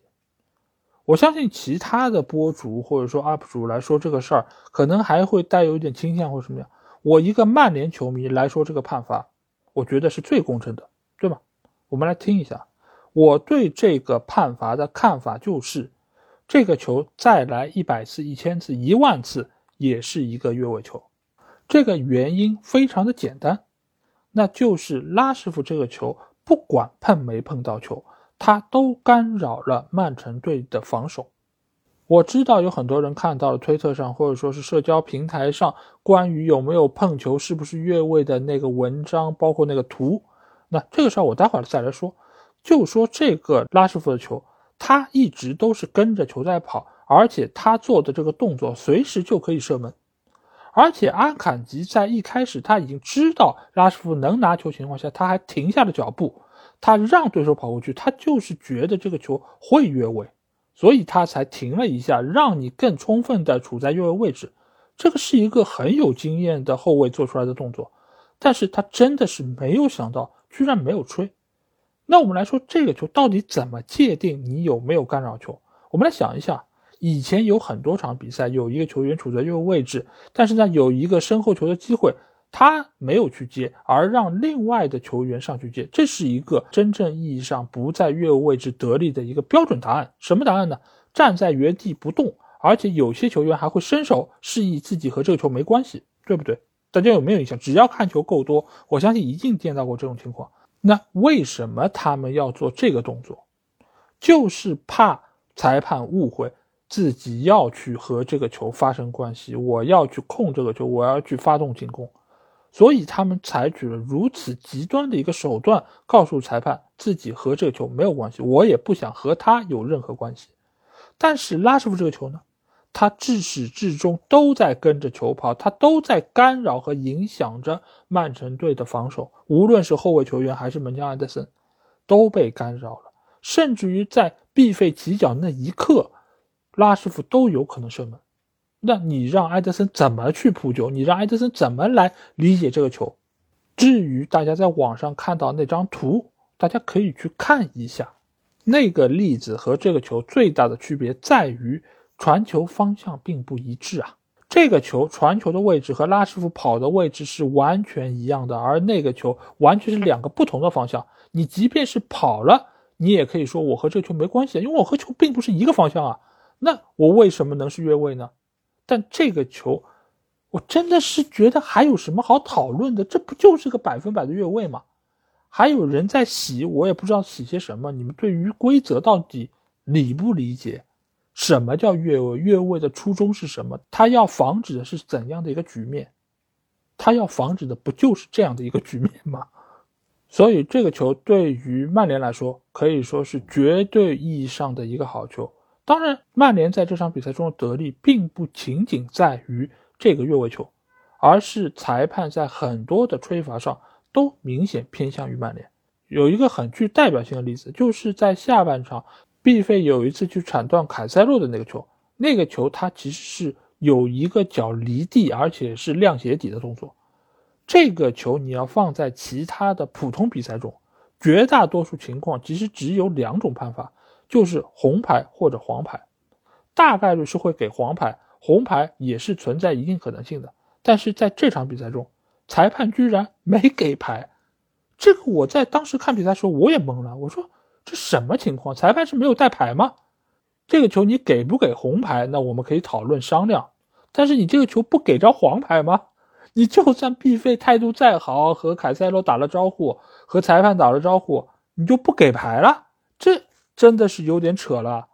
我相信其他的播主或者说 UP 主来说这个事儿，可能还会带有一点倾向或什么样。我一个曼联球迷来说这个判罚，我觉得是最公正的，对吧？我们来听一下我对这个判罚的看法，就是这个球再来一百次、一千次、一万次，也是一个越位球。这个原因非常的简单，那就是拉师傅这个球不管碰没碰到球。他都干扰了曼城队的防守。我知道有很多人看到了推特上或者说是社交平台上关于有没有碰球、是不是越位的那个文章，包括那个图。那这个事儿我待会儿再来说。就说这个拉师傅的球，他一直都是跟着球在跑，而且他做的这个动作随时就可以射门。而且阿坎吉在一开始他已经知道拉什福德能拿球情况下，他还停下了脚步。他让对手跑过去，他就是觉得这个球会越位，所以他才停了一下，让你更充分的处在越位位置。这个是一个很有经验的后卫做出来的动作，但是他真的是没有想到，居然没有吹。那我们来说，这个球到底怎么界定你有没有干扰球？我们来想一下，以前有很多场比赛，有一个球员处在越位位置，但是呢，有一个身后球的机会。他没有去接，而让另外的球员上去接，这是一个真正意义上不在越位位置得力的一个标准答案。什么答案呢？站在原地不动，而且有些球员还会伸手示意自己和这个球没关系，对不对？大家有没有印象？只要看球够多，我相信一定见到过这种情况。那为什么他们要做这个动作？就是怕裁判误会自己要去和这个球发生关系，我要去控这个球，我要去发动进攻。所以他们采取了如此极端的一个手段，告诉裁判自己和这个球没有关系，我也不想和他有任何关系。但是拉什福这个球呢，他至始至终都在跟着球跑，他都在干扰和影响着曼城队的防守，无论是后卫球员还是门将安德森，都被干扰了，甚至于在必费起脚那一刻，拉什福都有可能射门。那你让埃德森怎么去扑救？你让埃德森怎么来理解这个球？至于大家在网上看到那张图，大家可以去看一下。那个例子和这个球最大的区别在于传球方向并不一致啊。这个球传球的位置和拉师傅跑的位置是完全一样的，而那个球完全是两个不同的方向。你即便是跑了，你也可以说我和这个球没关系，因为我和球并不是一个方向啊。那我为什么能是越位呢？但这个球，我真的是觉得还有什么好讨论的？这不就是个百分百的越位吗？还有人在洗，我也不知道洗些什么。你们对于规则到底理不理解？什么叫越位？越位的初衷是什么？他要防止的是怎样的一个局面？他要防止的不就是这样的一个局面吗？所以这个球对于曼联来说，可以说是绝对意义上的一个好球。当然，曼联在这场比赛中的得利并不仅仅在于这个越位球，而是裁判在很多的吹罚上都明显偏向于曼联。有一个很具代表性的例子，就是在下半场毕费有一次去铲断凯塞洛的那个球，那个球他其实是有一个脚离地，而且是亮鞋底的动作。这个球你要放在其他的普通比赛中，绝大多数情况其实只有两种判罚。就是红牌或者黄牌，大概率是会给黄牌，红牌也是存在一定可能性的。但是在这场比赛中，裁判居然没给牌，这个我在当时看比赛的时候我也懵了，我说这什么情况？裁判是没有带牌吗？这个球你给不给红牌？那我们可以讨论商量。但是你这个球不给着黄牌吗？你就算毕费态度再好，和凯塞罗打了招呼，和裁判打了招呼，你就不给牌了？真的是有点扯了，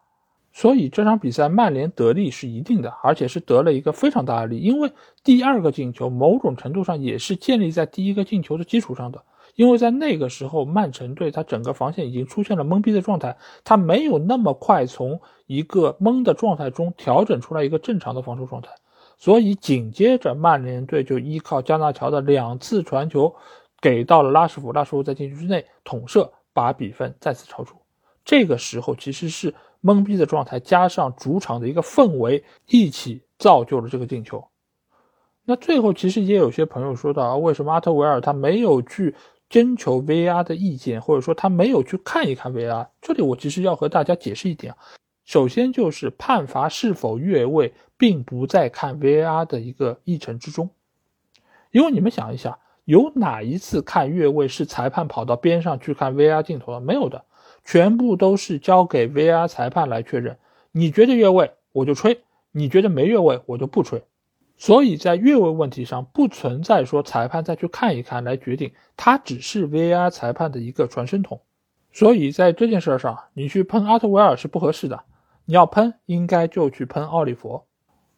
所以这场比赛曼联得利是一定的，而且是得了一个非常大的利，因为第二个进球某种程度上也是建立在第一个进球的基础上的，因为在那个时候曼城队他整个防线已经出现了懵逼的状态，他没有那么快从一个懵的状态中调整出来一个正常的防守状态，所以紧接着曼联队就依靠加纳乔的两次传球给到了拉什福，拉什福在禁区之内捅射，把比分再次超出。这个时候其实是懵逼的状态，加上主场的一个氛围，一起造就了这个进球。那最后其实也有些朋友说到啊，为什么阿特维尔他没有去征求 VAR 的意见，或者说他没有去看一看 VAR。这里我其实要和大家解释一点啊，首先就是判罚是否越位，并不在看 VAR 的一个议程之中，因为你们想一下，有哪一次看越位是裁判跑到边上去看 VR 镜头的？没有的，全部都是交给 VR 裁判来确认。你觉得越位，我就吹；你觉得没越位，我就不吹。所以在越位问题上不存在说裁判再去看一看来决定，他只是 VR 裁判的一个传声筒。所以在这件事上，你去喷阿特维尔是不合适的。你要喷，应该就去喷奥利弗。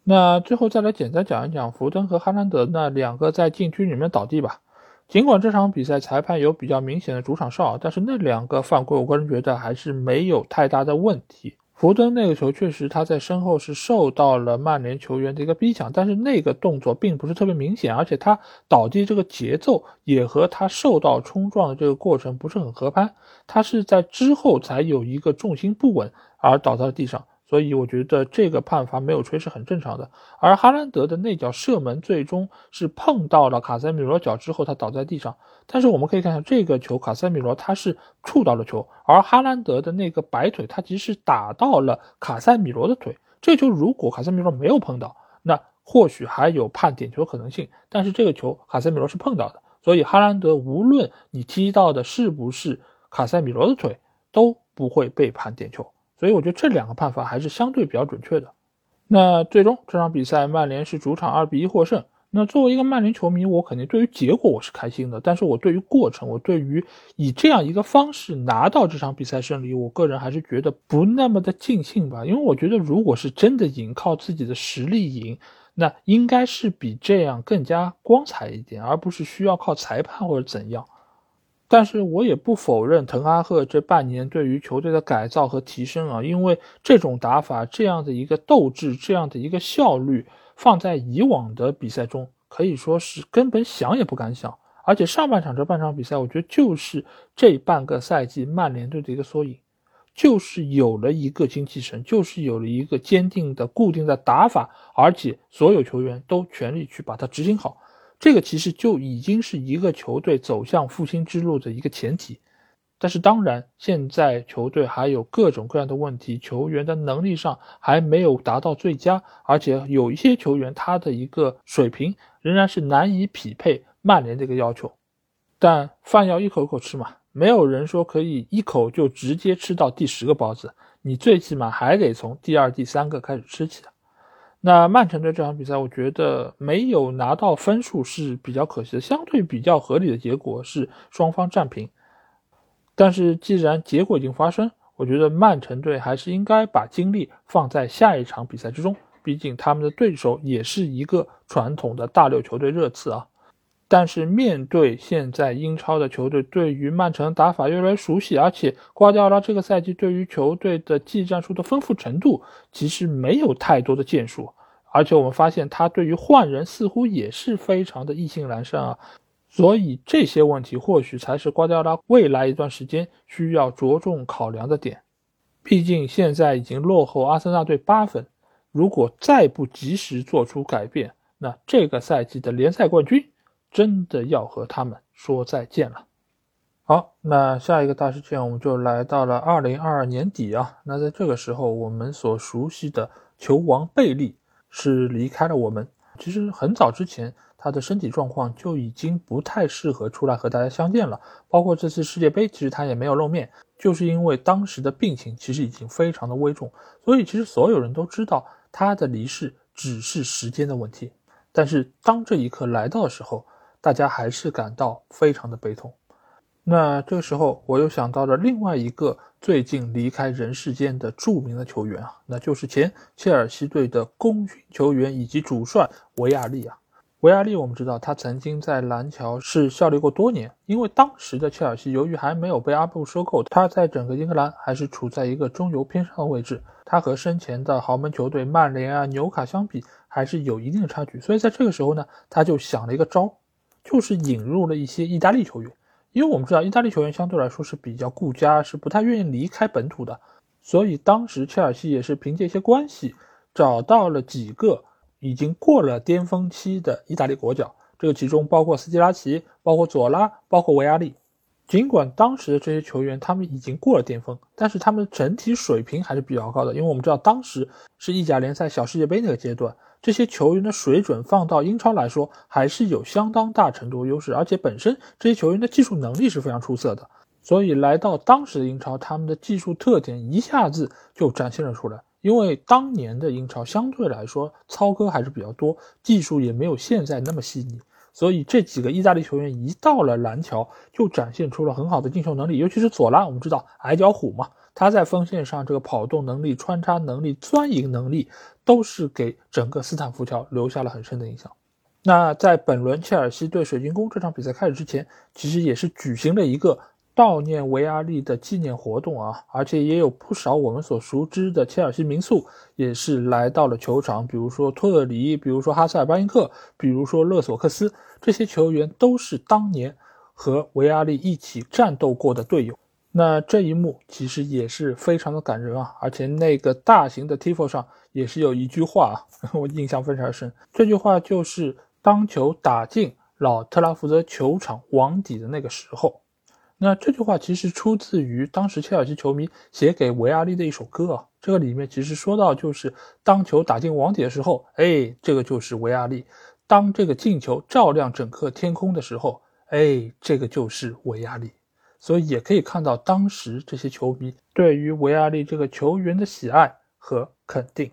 那最后再来简单讲一讲福登和哈兰德那两个在禁区里面倒地吧。尽管这场比赛裁判有比较明显的主场哨，但是那两个犯规，我个人觉得还是没有太大的问题。福登那个球确实他在身后是受到了曼联球员的一个逼抢，但是那个动作并不是特别明显，而且他倒地这个节奏也和他受到冲撞的这个过程不是很合拍，他是在之后才有一个重心不稳而倒在了地上。所以我觉得这个判罚没有吹是很正常的，而哈兰德的那脚射门最终是碰到了卡塞米罗脚之后，他倒在地上。但是我们可以看一下这个球，卡塞米罗他是触到了球，而哈兰德的那个摆腿，他其实打到了卡塞米罗的腿。这球如果卡塞米罗没有碰到，那或许还有判点球可能性。但是这个球卡塞米罗是碰到的，所以哈兰德无论你踢到的是不是卡塞米罗的腿，都不会被判点球。所以我觉得这两个判罚还是相对比较准确的。那最终这场比赛，曼联是主场二比一获胜。那作为一个曼联球迷，我肯定对于结果我是开心的，但是我对于过程，我对于以这样一个方式拿到这场比赛胜利，我个人还是觉得不那么的尽兴吧。因为我觉得，如果是真的赢，靠自己的实力赢，那应该是比这样更加光彩一点，而不是需要靠裁判或者怎样。但是我也不否认滕哈赫这半年对于球队的改造和提升啊，因为这种打法、这样的一个斗志、这样的一个效率，放在以往的比赛中可以说是根本想也不敢想。而且上半场这半场比赛，我觉得就是这半个赛季曼联队的一个缩影，就是有了一个精气神，就是有了一个坚定的固定的打法，而且所有球员都全力去把它执行好。这个其实就已经是一个球队走向复兴之路的一个前提，但是当然，现在球队还有各种各样的问题，球员的能力上还没有达到最佳，而且有一些球员他的一个水平仍然是难以匹配曼联这个要求。但饭要一口一口吃嘛，没有人说可以一口就直接吃到第十个包子，你最起码还得从第二、第三个开始吃起来。那曼城队这场比赛，我觉得没有拿到分数是比较可惜的。相对比较合理的结果是双方战平。但是既然结果已经发生，我觉得曼城队还是应该把精力放在下一场比赛之中。毕竟他们的对手也是一个传统的大六球队热刺啊。但是面对现在英超的球队，对于曼城打法越来越熟悉，而且瓜迪奥拉这个赛季对于球队的技战术的丰富程度，其实没有太多的建树，而且我们发现他对于换人似乎也是非常的意兴阑珊啊，所以这些问题或许才是瓜迪奥拉未来一段时间需要着重考量的点。毕竟现在已经落后阿森纳队八分，如果再不及时做出改变，那这个赛季的联赛冠军。真的要和他们说再见了。好，那下一个大事件我们就来到了二零二二年底啊。那在这个时候，我们所熟悉的球王贝利是离开了我们。其实很早之前，他的身体状况就已经不太适合出来和大家相见了。包括这次世界杯，其实他也没有露面，就是因为当时的病情其实已经非常的危重。所以其实所有人都知道他的离世只是时间的问题。但是当这一刻来到的时候，大家还是感到非常的悲痛。那这个时候，我又想到了另外一个最近离开人世间的著名的球员啊，那就是前切尔西队的功勋球员以及主帅维亚利啊。维亚利，我们知道他曾经在蓝桥是效力过多年，因为当时的切尔西由于还没有被阿布收购，他在整个英格兰还是处在一个中游偏上的位置。他和生前的豪门球队曼联啊、纽卡相比，还是有一定的差距。所以在这个时候呢，他就想了一个招。就是引入了一些意大利球员，因为我们知道意大利球员相对来说是比较顾家，是不太愿意离开本土的，所以当时切尔西也是凭借一些关系找到了几个已经过了巅峰期的意大利国脚，这个其中包括斯基拉奇，包括佐拉，包括维亚利。尽管当时的这些球员他们已经过了巅峰，但是他们整体水平还是比较高的。因为我们知道当时是意甲联赛小世界杯那个阶段，这些球员的水准放到英超来说还是有相当大程度优势，而且本身这些球员的技术能力是非常出色的。所以来到当时的英超，他们的技术特点一下子就展现了出来。因为当年的英超相对来说操戈还是比较多，技术也没有现在那么细腻。所以这几个意大利球员一到了蓝桥，就展现出了很好的进球能力，尤其是左拉，我们知道矮脚虎嘛，他在锋线上这个跑动能力、穿插能力、钻营能力，都是给整个斯坦福桥留下了很深的印象。那在本轮切尔西对水晶宫这场比赛开始之前，其实也是举行了一个。悼念维阿利的纪念活动啊，而且也有不少我们所熟知的切尔西民宿也是来到了球场，比如说托特里，比如说哈塞尔巴因克，比如说勒索克斯，这些球员都是当年和维阿利一起战斗过的队友。那这一幕其实也是非常的感人啊，而且那个大型的 tifo 上也是有一句话啊，我印象非常深，这句话就是当球打进老特拉福德球场网底的那个时候。那这句话其实出自于当时切尔西球迷写给维阿利的一首歌啊，这个里面其实说到就是当球打进网底的时候，哎，这个就是维阿利；当这个进球照亮整个天空的时候，哎，这个就是维阿利。所以也可以看到当时这些球迷对于维阿利这个球员的喜爱和肯定。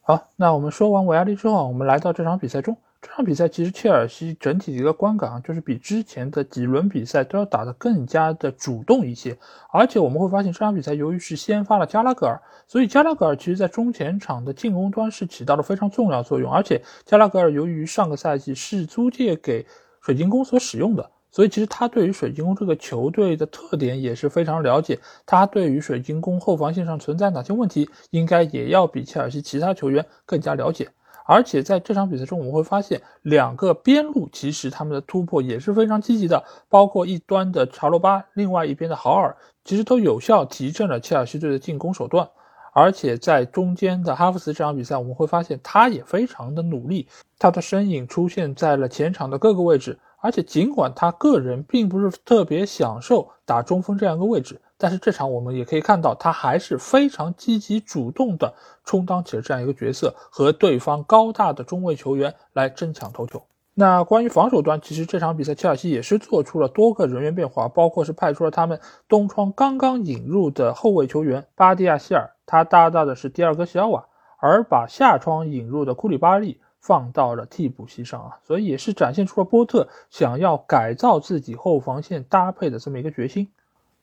好，那我们说完维阿利之后，我们来到这场比赛中。这场比赛其实切尔西整体的一个观感啊，就是比之前的几轮比赛都要打得更加的主动一些。而且我们会发现这场比赛由于是先发了加拉格尔，所以加拉格尔其实在中前场的进攻端是起到了非常重要作用。而且加拉格尔由于上个赛季是租借给水晶宫所使用的，所以其实他对于水晶宫这个球队的特点也是非常了解。他对于水晶宫后防线上存在哪些问题，应该也要比切尔西其他球员更加了解。而且在这场比赛中，我们会发现两个边路其实他们的突破也是非常积极的，包括一端的查罗巴，另外一边的豪尔，其实都有效提振了切尔西队的进攻手段。而且在中间的哈弗茨这场比赛，我们会发现他也非常的努力，他的身影出现在了前场的各个位置。而且尽管他个人并不是特别享受打中锋这样一个位置。但是这场我们也可以看到，他还是非常积极主动的充当起了这样一个角色，和对方高大的中卫球员来争抢头球。那关于防守端，其实这场比赛切尔西也是做出了多个人员变化，包括是派出了他们东窗刚刚引入的后卫球员巴蒂亚希尔，他搭档的是第二个西奥瓦，而把下窗引入的库里巴利放到了替补席上啊，所以也是展现出了波特想要改造自己后防线搭配的这么一个决心。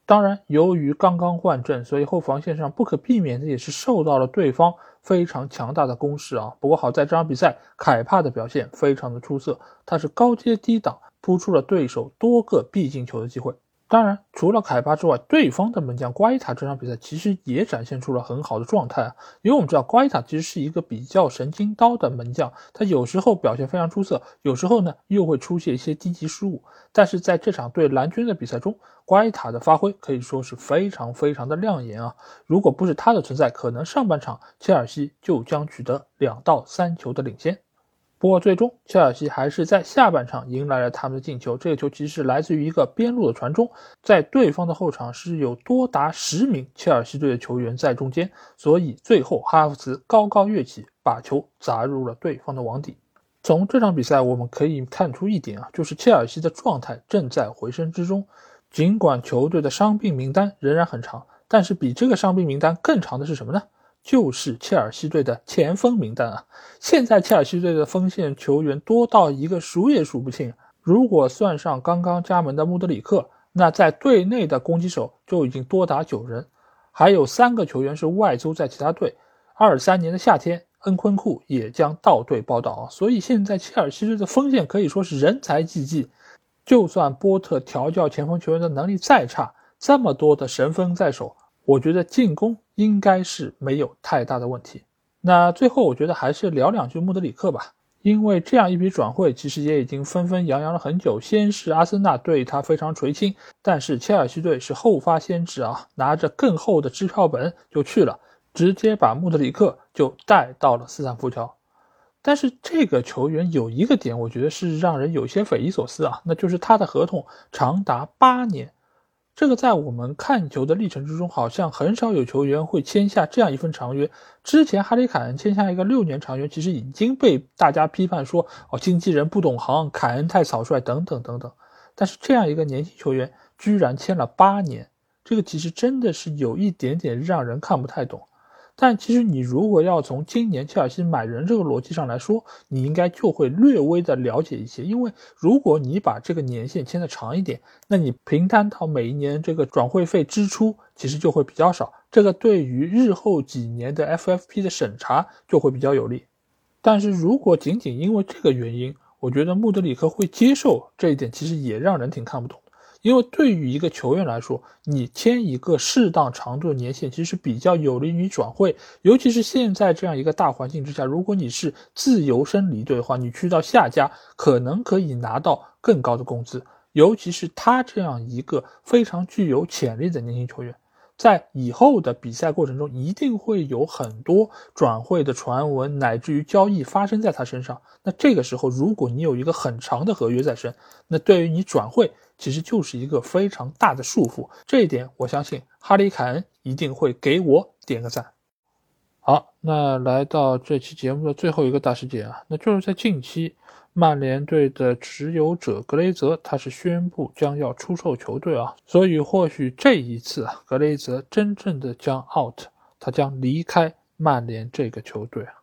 当然，由于刚刚换阵，所以后防线上不可避免的也是受到了对方非常强大的攻势啊。不过好在这场比赛，凯帕的表现非常的出色，他是高接低挡，扑出了对手多个必进球的机会。当然，除了凯巴之外，对方的门将瓜伊塔这场比赛其实也展现出了很好的状态啊。因为我们知道瓜伊塔其实是一个比较神经刀的门将，他有时候表现非常出色，有时候呢又会出现一些低级失误。但是在这场对蓝军的比赛中，瓜伊塔的发挥可以说是非常非常的亮眼啊。如果不是他的存在，可能上半场切尔西就将取得两到三球的领先。不过，最终切尔西还是在下半场迎来了他们的进球。这个球其实是来自于一个边路的传中，在对方的后场是有多达十名切尔西队的球员在中间，所以最后哈弗茨高高跃起，把球砸入了对方的网底。从这场比赛我们可以看出一点啊，就是切尔西的状态正在回升之中。尽管球队的伤病名单仍然很长，但是比这个伤病名单更长的是什么呢？就是切尔西队的前锋名单啊！现在切尔西队的锋线球员多到一个数也数不清。如果算上刚刚加盟的穆德里克，那在队内的攻击手就已经多达九人，还有三个球员是外租在其他队。二三年的夏天，恩昆库也将到队报道啊！所以现在切尔西队的锋线可以说是人才济济。就算波特调教前锋球员的能力再差，这么多的神锋在手。我觉得进攻应该是没有太大的问题。那最后，我觉得还是聊两句穆德里克吧，因为这样一笔转会其实也已经纷纷扬扬了很久。先是阿森纳对他非常垂青，但是切尔西队是后发先至啊，拿着更厚的支票本就去了，直接把穆德里克就带到了斯坦福桥。但是这个球员有一个点，我觉得是让人有些匪夷所思啊，那就是他的合同长达八年。这个在我们看球的历程之中，好像很少有球员会签下这样一份长约。之前哈里凯恩签下一个六年长约，其实已经被大家批判说哦，经纪人不懂行，凯恩太草率等等等等。但是这样一个年轻球员居然签了八年，这个其实真的是有一点点让人看不太懂。但其实你如果要从今年切尔西买人这个逻辑上来说，你应该就会略微的了解一些，因为如果你把这个年限签的长一点，那你平摊到每一年这个转会费支出其实就会比较少，这个对于日后几年的 FFP 的审查就会比较有利。但是如果仅仅因为这个原因，我觉得穆德里克会接受这一点，其实也让人挺看不懂。因为对于一个球员来说，你签一个适当长度的年限，其实比较有利于转会。尤其是现在这样一个大环境之下，如果你是自由身离队的话，你去到下家可能可以拿到更高的工资。尤其是他这样一个非常具有潜力的年轻球员。在以后的比赛过程中，一定会有很多转会的传闻，乃至于交易发生在他身上。那这个时候，如果你有一个很长的合约在身，那对于你转会，其实就是一个非常大的束缚。这一点，我相信哈里凯恩一定会给我点个赞。好，那来到这期节目的最后一个大事件啊，那就是在近期。曼联队的持有者格雷泽，他是宣布将要出售球队啊，所以或许这一次啊，格雷泽真正的将 out，他将离开曼联这个球队啊。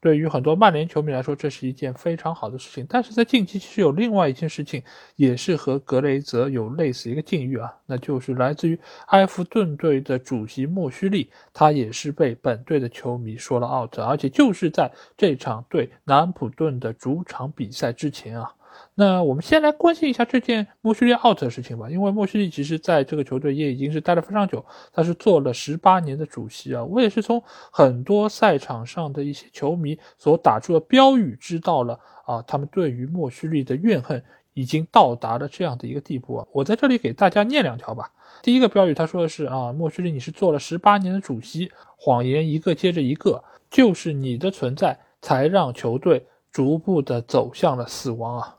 对于很多曼联球迷来说，这是一件非常好的事情。但是在近期，其实有另外一件事情，也是和格雷泽有类似一个境遇啊，那就是来自于埃弗顿队的主席莫须利，他也是被本队的球迷说了 out，而且就是在这场对南普顿的主场比赛之前啊。那我们先来关心一下这件莫须利 out 的事情吧，因为莫须利其实在这个球队也已经是待了非常久，他是做了十八年的主席啊。我也是从很多赛场上的一些球迷所打出的标语知道了啊，他们对于莫须利的怨恨已经到达了这样的一个地步啊。我在这里给大家念两条吧。第一个标语他说的是啊，莫须利你是做了十八年的主席，谎言一个接着一个，就是你的存在才让球队逐步的走向了死亡啊。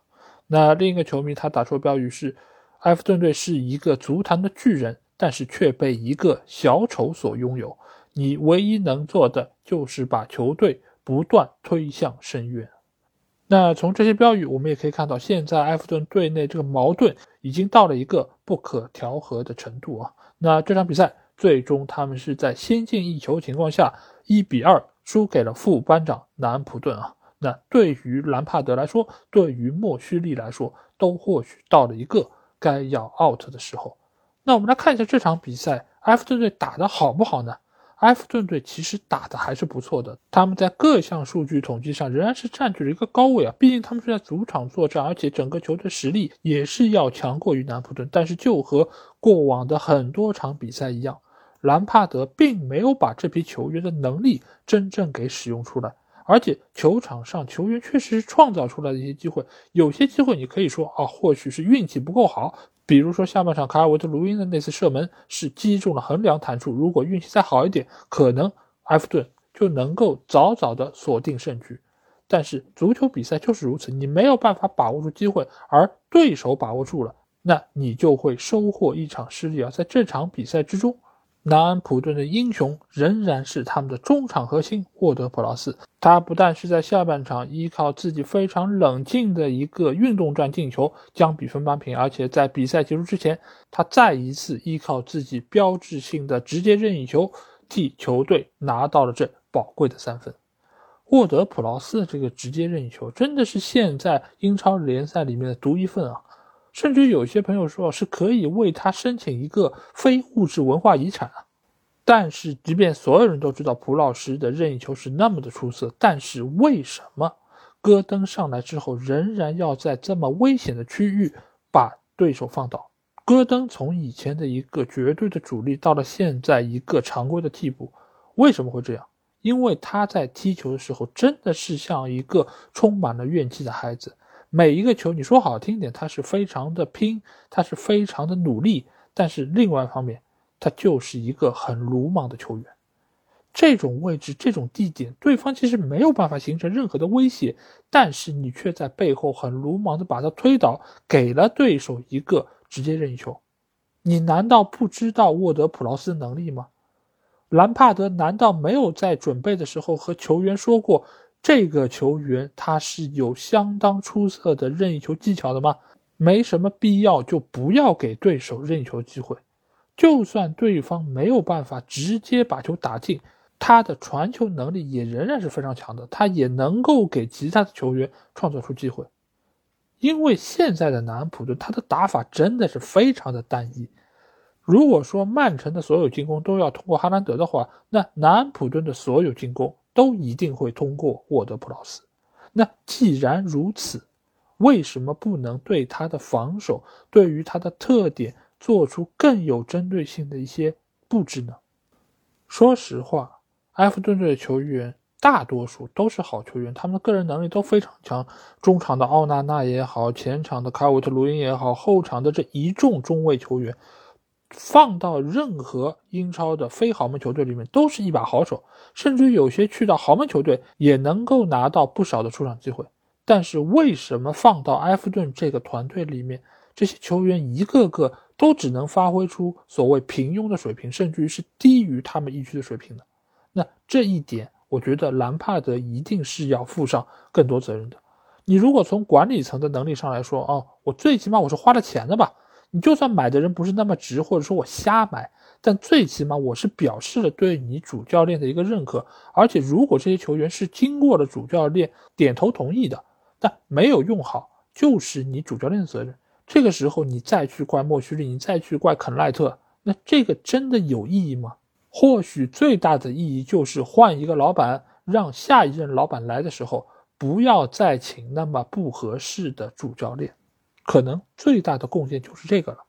那另一个球迷他打出的标语是：“埃弗顿队是一个足坛的巨人，但是却被一个小丑所拥有。你唯一能做的就是把球队不断推向深渊。”那从这些标语，我们也可以看到，现在埃弗顿队内这个矛盾已经到了一个不可调和的程度啊。那这场比赛最终他们是在先进一球情况下，一比二输给了副班长南安普顿啊。那对于兰帕德来说，对于莫须利来说，都或许到了一个该要 out 的时候。那我们来看一下这场比赛，埃弗顿队打得好不好呢？埃弗顿队其实打的还是不错的，他们在各项数据统计上仍然是占据了一个高位啊。毕竟他们是在主场作战，而且整个球队实力也是要强过于南普顿。但是就和过往的很多场比赛一样，兰帕德并没有把这批球员的能力真正给使用出来。而且球场上球员确实是创造出来的一些机会，有些机会你可以说啊，或许是运气不够好。比如说下半场卡尔维特卢因的那次射门是击中了横梁弹出，如果运气再好一点，可能埃弗顿就能够早早的锁定胜局。但是足球比赛就是如此，你没有办法把握住机会，而对手把握住了，那你就会收获一场失利啊！在这场比赛之中。南安普顿的英雄仍然是他们的中场核心沃德普劳斯。他不但是在下半场依靠自己非常冷静的一个运动战进球将比分扳平，而且在比赛结束之前，他再一次依靠自己标志性的直接任意球替球队拿到了这宝贵的三分。沃德普劳斯的这个直接任意球真的是现在英超联赛里面的独一份啊！甚至有些朋友说是可以为他申请一个非物质文化遗产啊！但是，即便所有人都知道普老师的任意球是那么的出色，但是为什么戈登上来之后仍然要在这么危险的区域把对手放倒？戈登从以前的一个绝对的主力到了现在一个常规的替补，为什么会这样？因为他在踢球的时候真的是像一个充满了怨气的孩子。每一个球，你说好听点，他是非常的拼，他是非常的努力，但是另外一方面，他就是一个很鲁莽的球员。这种位置、这种地点，对方其实没有办法形成任何的威胁，但是你却在背后很鲁莽的把他推倒，给了对手一个直接任意球。你难道不知道沃德普劳斯的能力吗？兰帕德难道没有在准备的时候和球员说过，这个球员他是有相当出色的任意球技巧的吗？没什么必要就不要给对手任意球机会，就算对方没有办法直接把球打进，他的传球能力也仍然是非常强的，他也能够给其他的球员创造出机会。因为现在的南安普顿他的打法真的是非常的单一。如果说曼城的所有进攻都要通过哈兰德的话，那南安普顿的所有进攻都一定会通过沃德普劳斯。那既然如此，为什么不能对他的防守，对于他的特点做出更有针对性的一些布置呢？说实话，埃弗顿队的球员大多数都是好球员，他们的个人能力都非常强。中场的奥纳纳也好，前场的卡韦特卢因也好，后场的这一众中卫球员。放到任何英超的非豪门球队里面，都是一把好手，甚至于有些去到豪门球队也能够拿到不少的出场机会。但是为什么放到埃弗顿这个团队里面，这些球员一个个都只能发挥出所谓平庸的水平，甚至于是低于他们一区的水平呢？那这一点，我觉得兰帕德一定是要负上更多责任的。你如果从管理层的能力上来说，哦，我最起码我是花了钱的吧。你就算买的人不是那么值，或者说我瞎买，但最起码我是表示了对你主教练的一个认可。而且如果这些球员是经过了主教练点头同意的，但没有用好，就是你主教练的责任。这个时候你再去怪莫须利，你再去怪肯赖特，那这个真的有意义吗？或许最大的意义就是换一个老板，让下一任老板来的时候不要再请那么不合适的主教练。可能最大的贡献就是这个了。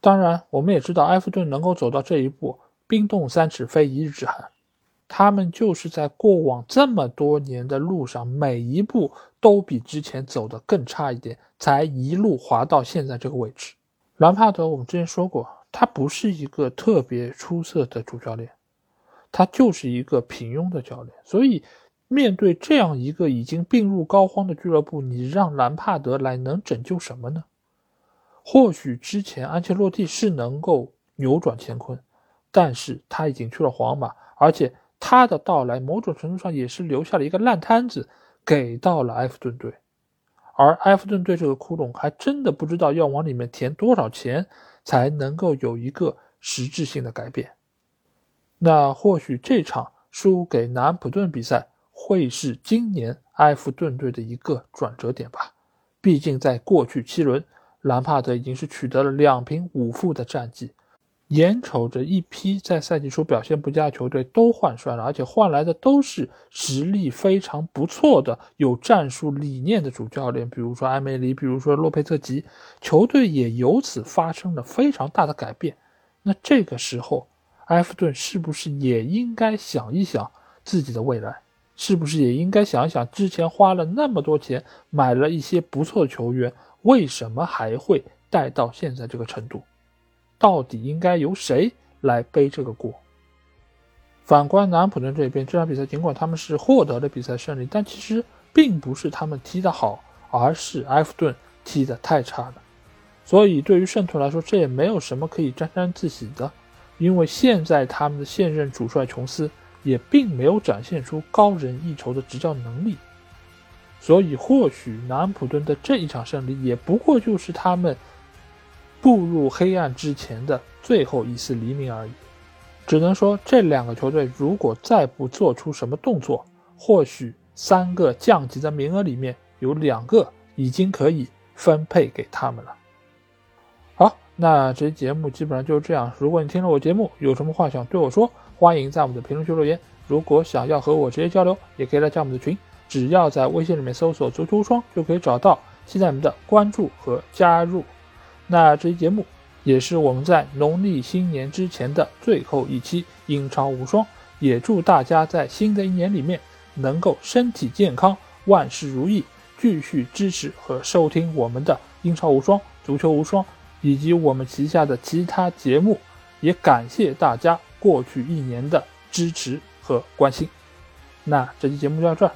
当然，我们也知道埃弗顿能够走到这一步，冰冻三尺非一日之寒。他们就是在过往这么多年的路上，每一步都比之前走得更差一点，才一路滑到现在这个位置。兰帕德，我们之前说过，他不是一个特别出色的主教练，他就是一个平庸的教练，所以。面对这样一个已经病入膏肓的俱乐部，你让兰帕德来能拯救什么呢？或许之前安切洛蒂是能够扭转乾坤，但是他已经去了皇马，而且他的到来某种程度上也是留下了一个烂摊子给到了埃弗顿队，而埃弗顿队这个窟窿还真的不知道要往里面填多少钱才能够有一个实质性的改变。那或许这场输给南安普顿比赛。会是今年埃弗顿队的一个转折点吧。毕竟在过去七轮，兰帕德已经是取得了两平五负的战绩，眼瞅着一批在赛季初表现不佳的球队都换帅了，而且换来的都是实力非常不错的、有战术理念的主教练，比如说埃梅里，比如说洛佩特吉，球队也由此发生了非常大的改变。那这个时候，埃弗顿是不是也应该想一想自己的未来？是不是也应该想想，之前花了那么多钱买了一些不错的球员，为什么还会带到现在这个程度？到底应该由谁来背这个锅？反观南安普顿这边，这场比赛尽管他们是获得了比赛胜利，但其实并不是他们踢得好，而是埃弗顿踢得太差了。所以对于圣徒来说，这也没有什么可以沾沾自喜的，因为现在他们的现任主帅琼斯。也并没有展现出高人一筹的执教能力，所以或许南安普顿的这一场胜利也不过就是他们步入黑暗之前的最后一丝黎明而已。只能说，这两个球队如果再不做出什么动作，或许三个降级的名额里面有两个已经可以分配给他们了。好，那这期节目基本上就是这样。如果你听了我节目，有什么话想对我说？欢迎在我们的评论区留言。如果想要和我直接交流，也可以来加我们的群，只要在微信里面搜索“足球无双”就可以找到。期待你们的关注和加入。那这期节目也是我们在农历新年之前的最后一期英超无双，也祝大家在新的一年里面能够身体健康，万事如意。继续支持和收听我们的英超无双、足球无双以及我们旗下的其他节目，也感谢大家。过去一年的支持和关心，那这期节目就到这儿，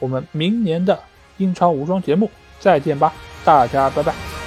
我们明年的英超无双节目再见吧，大家拜拜。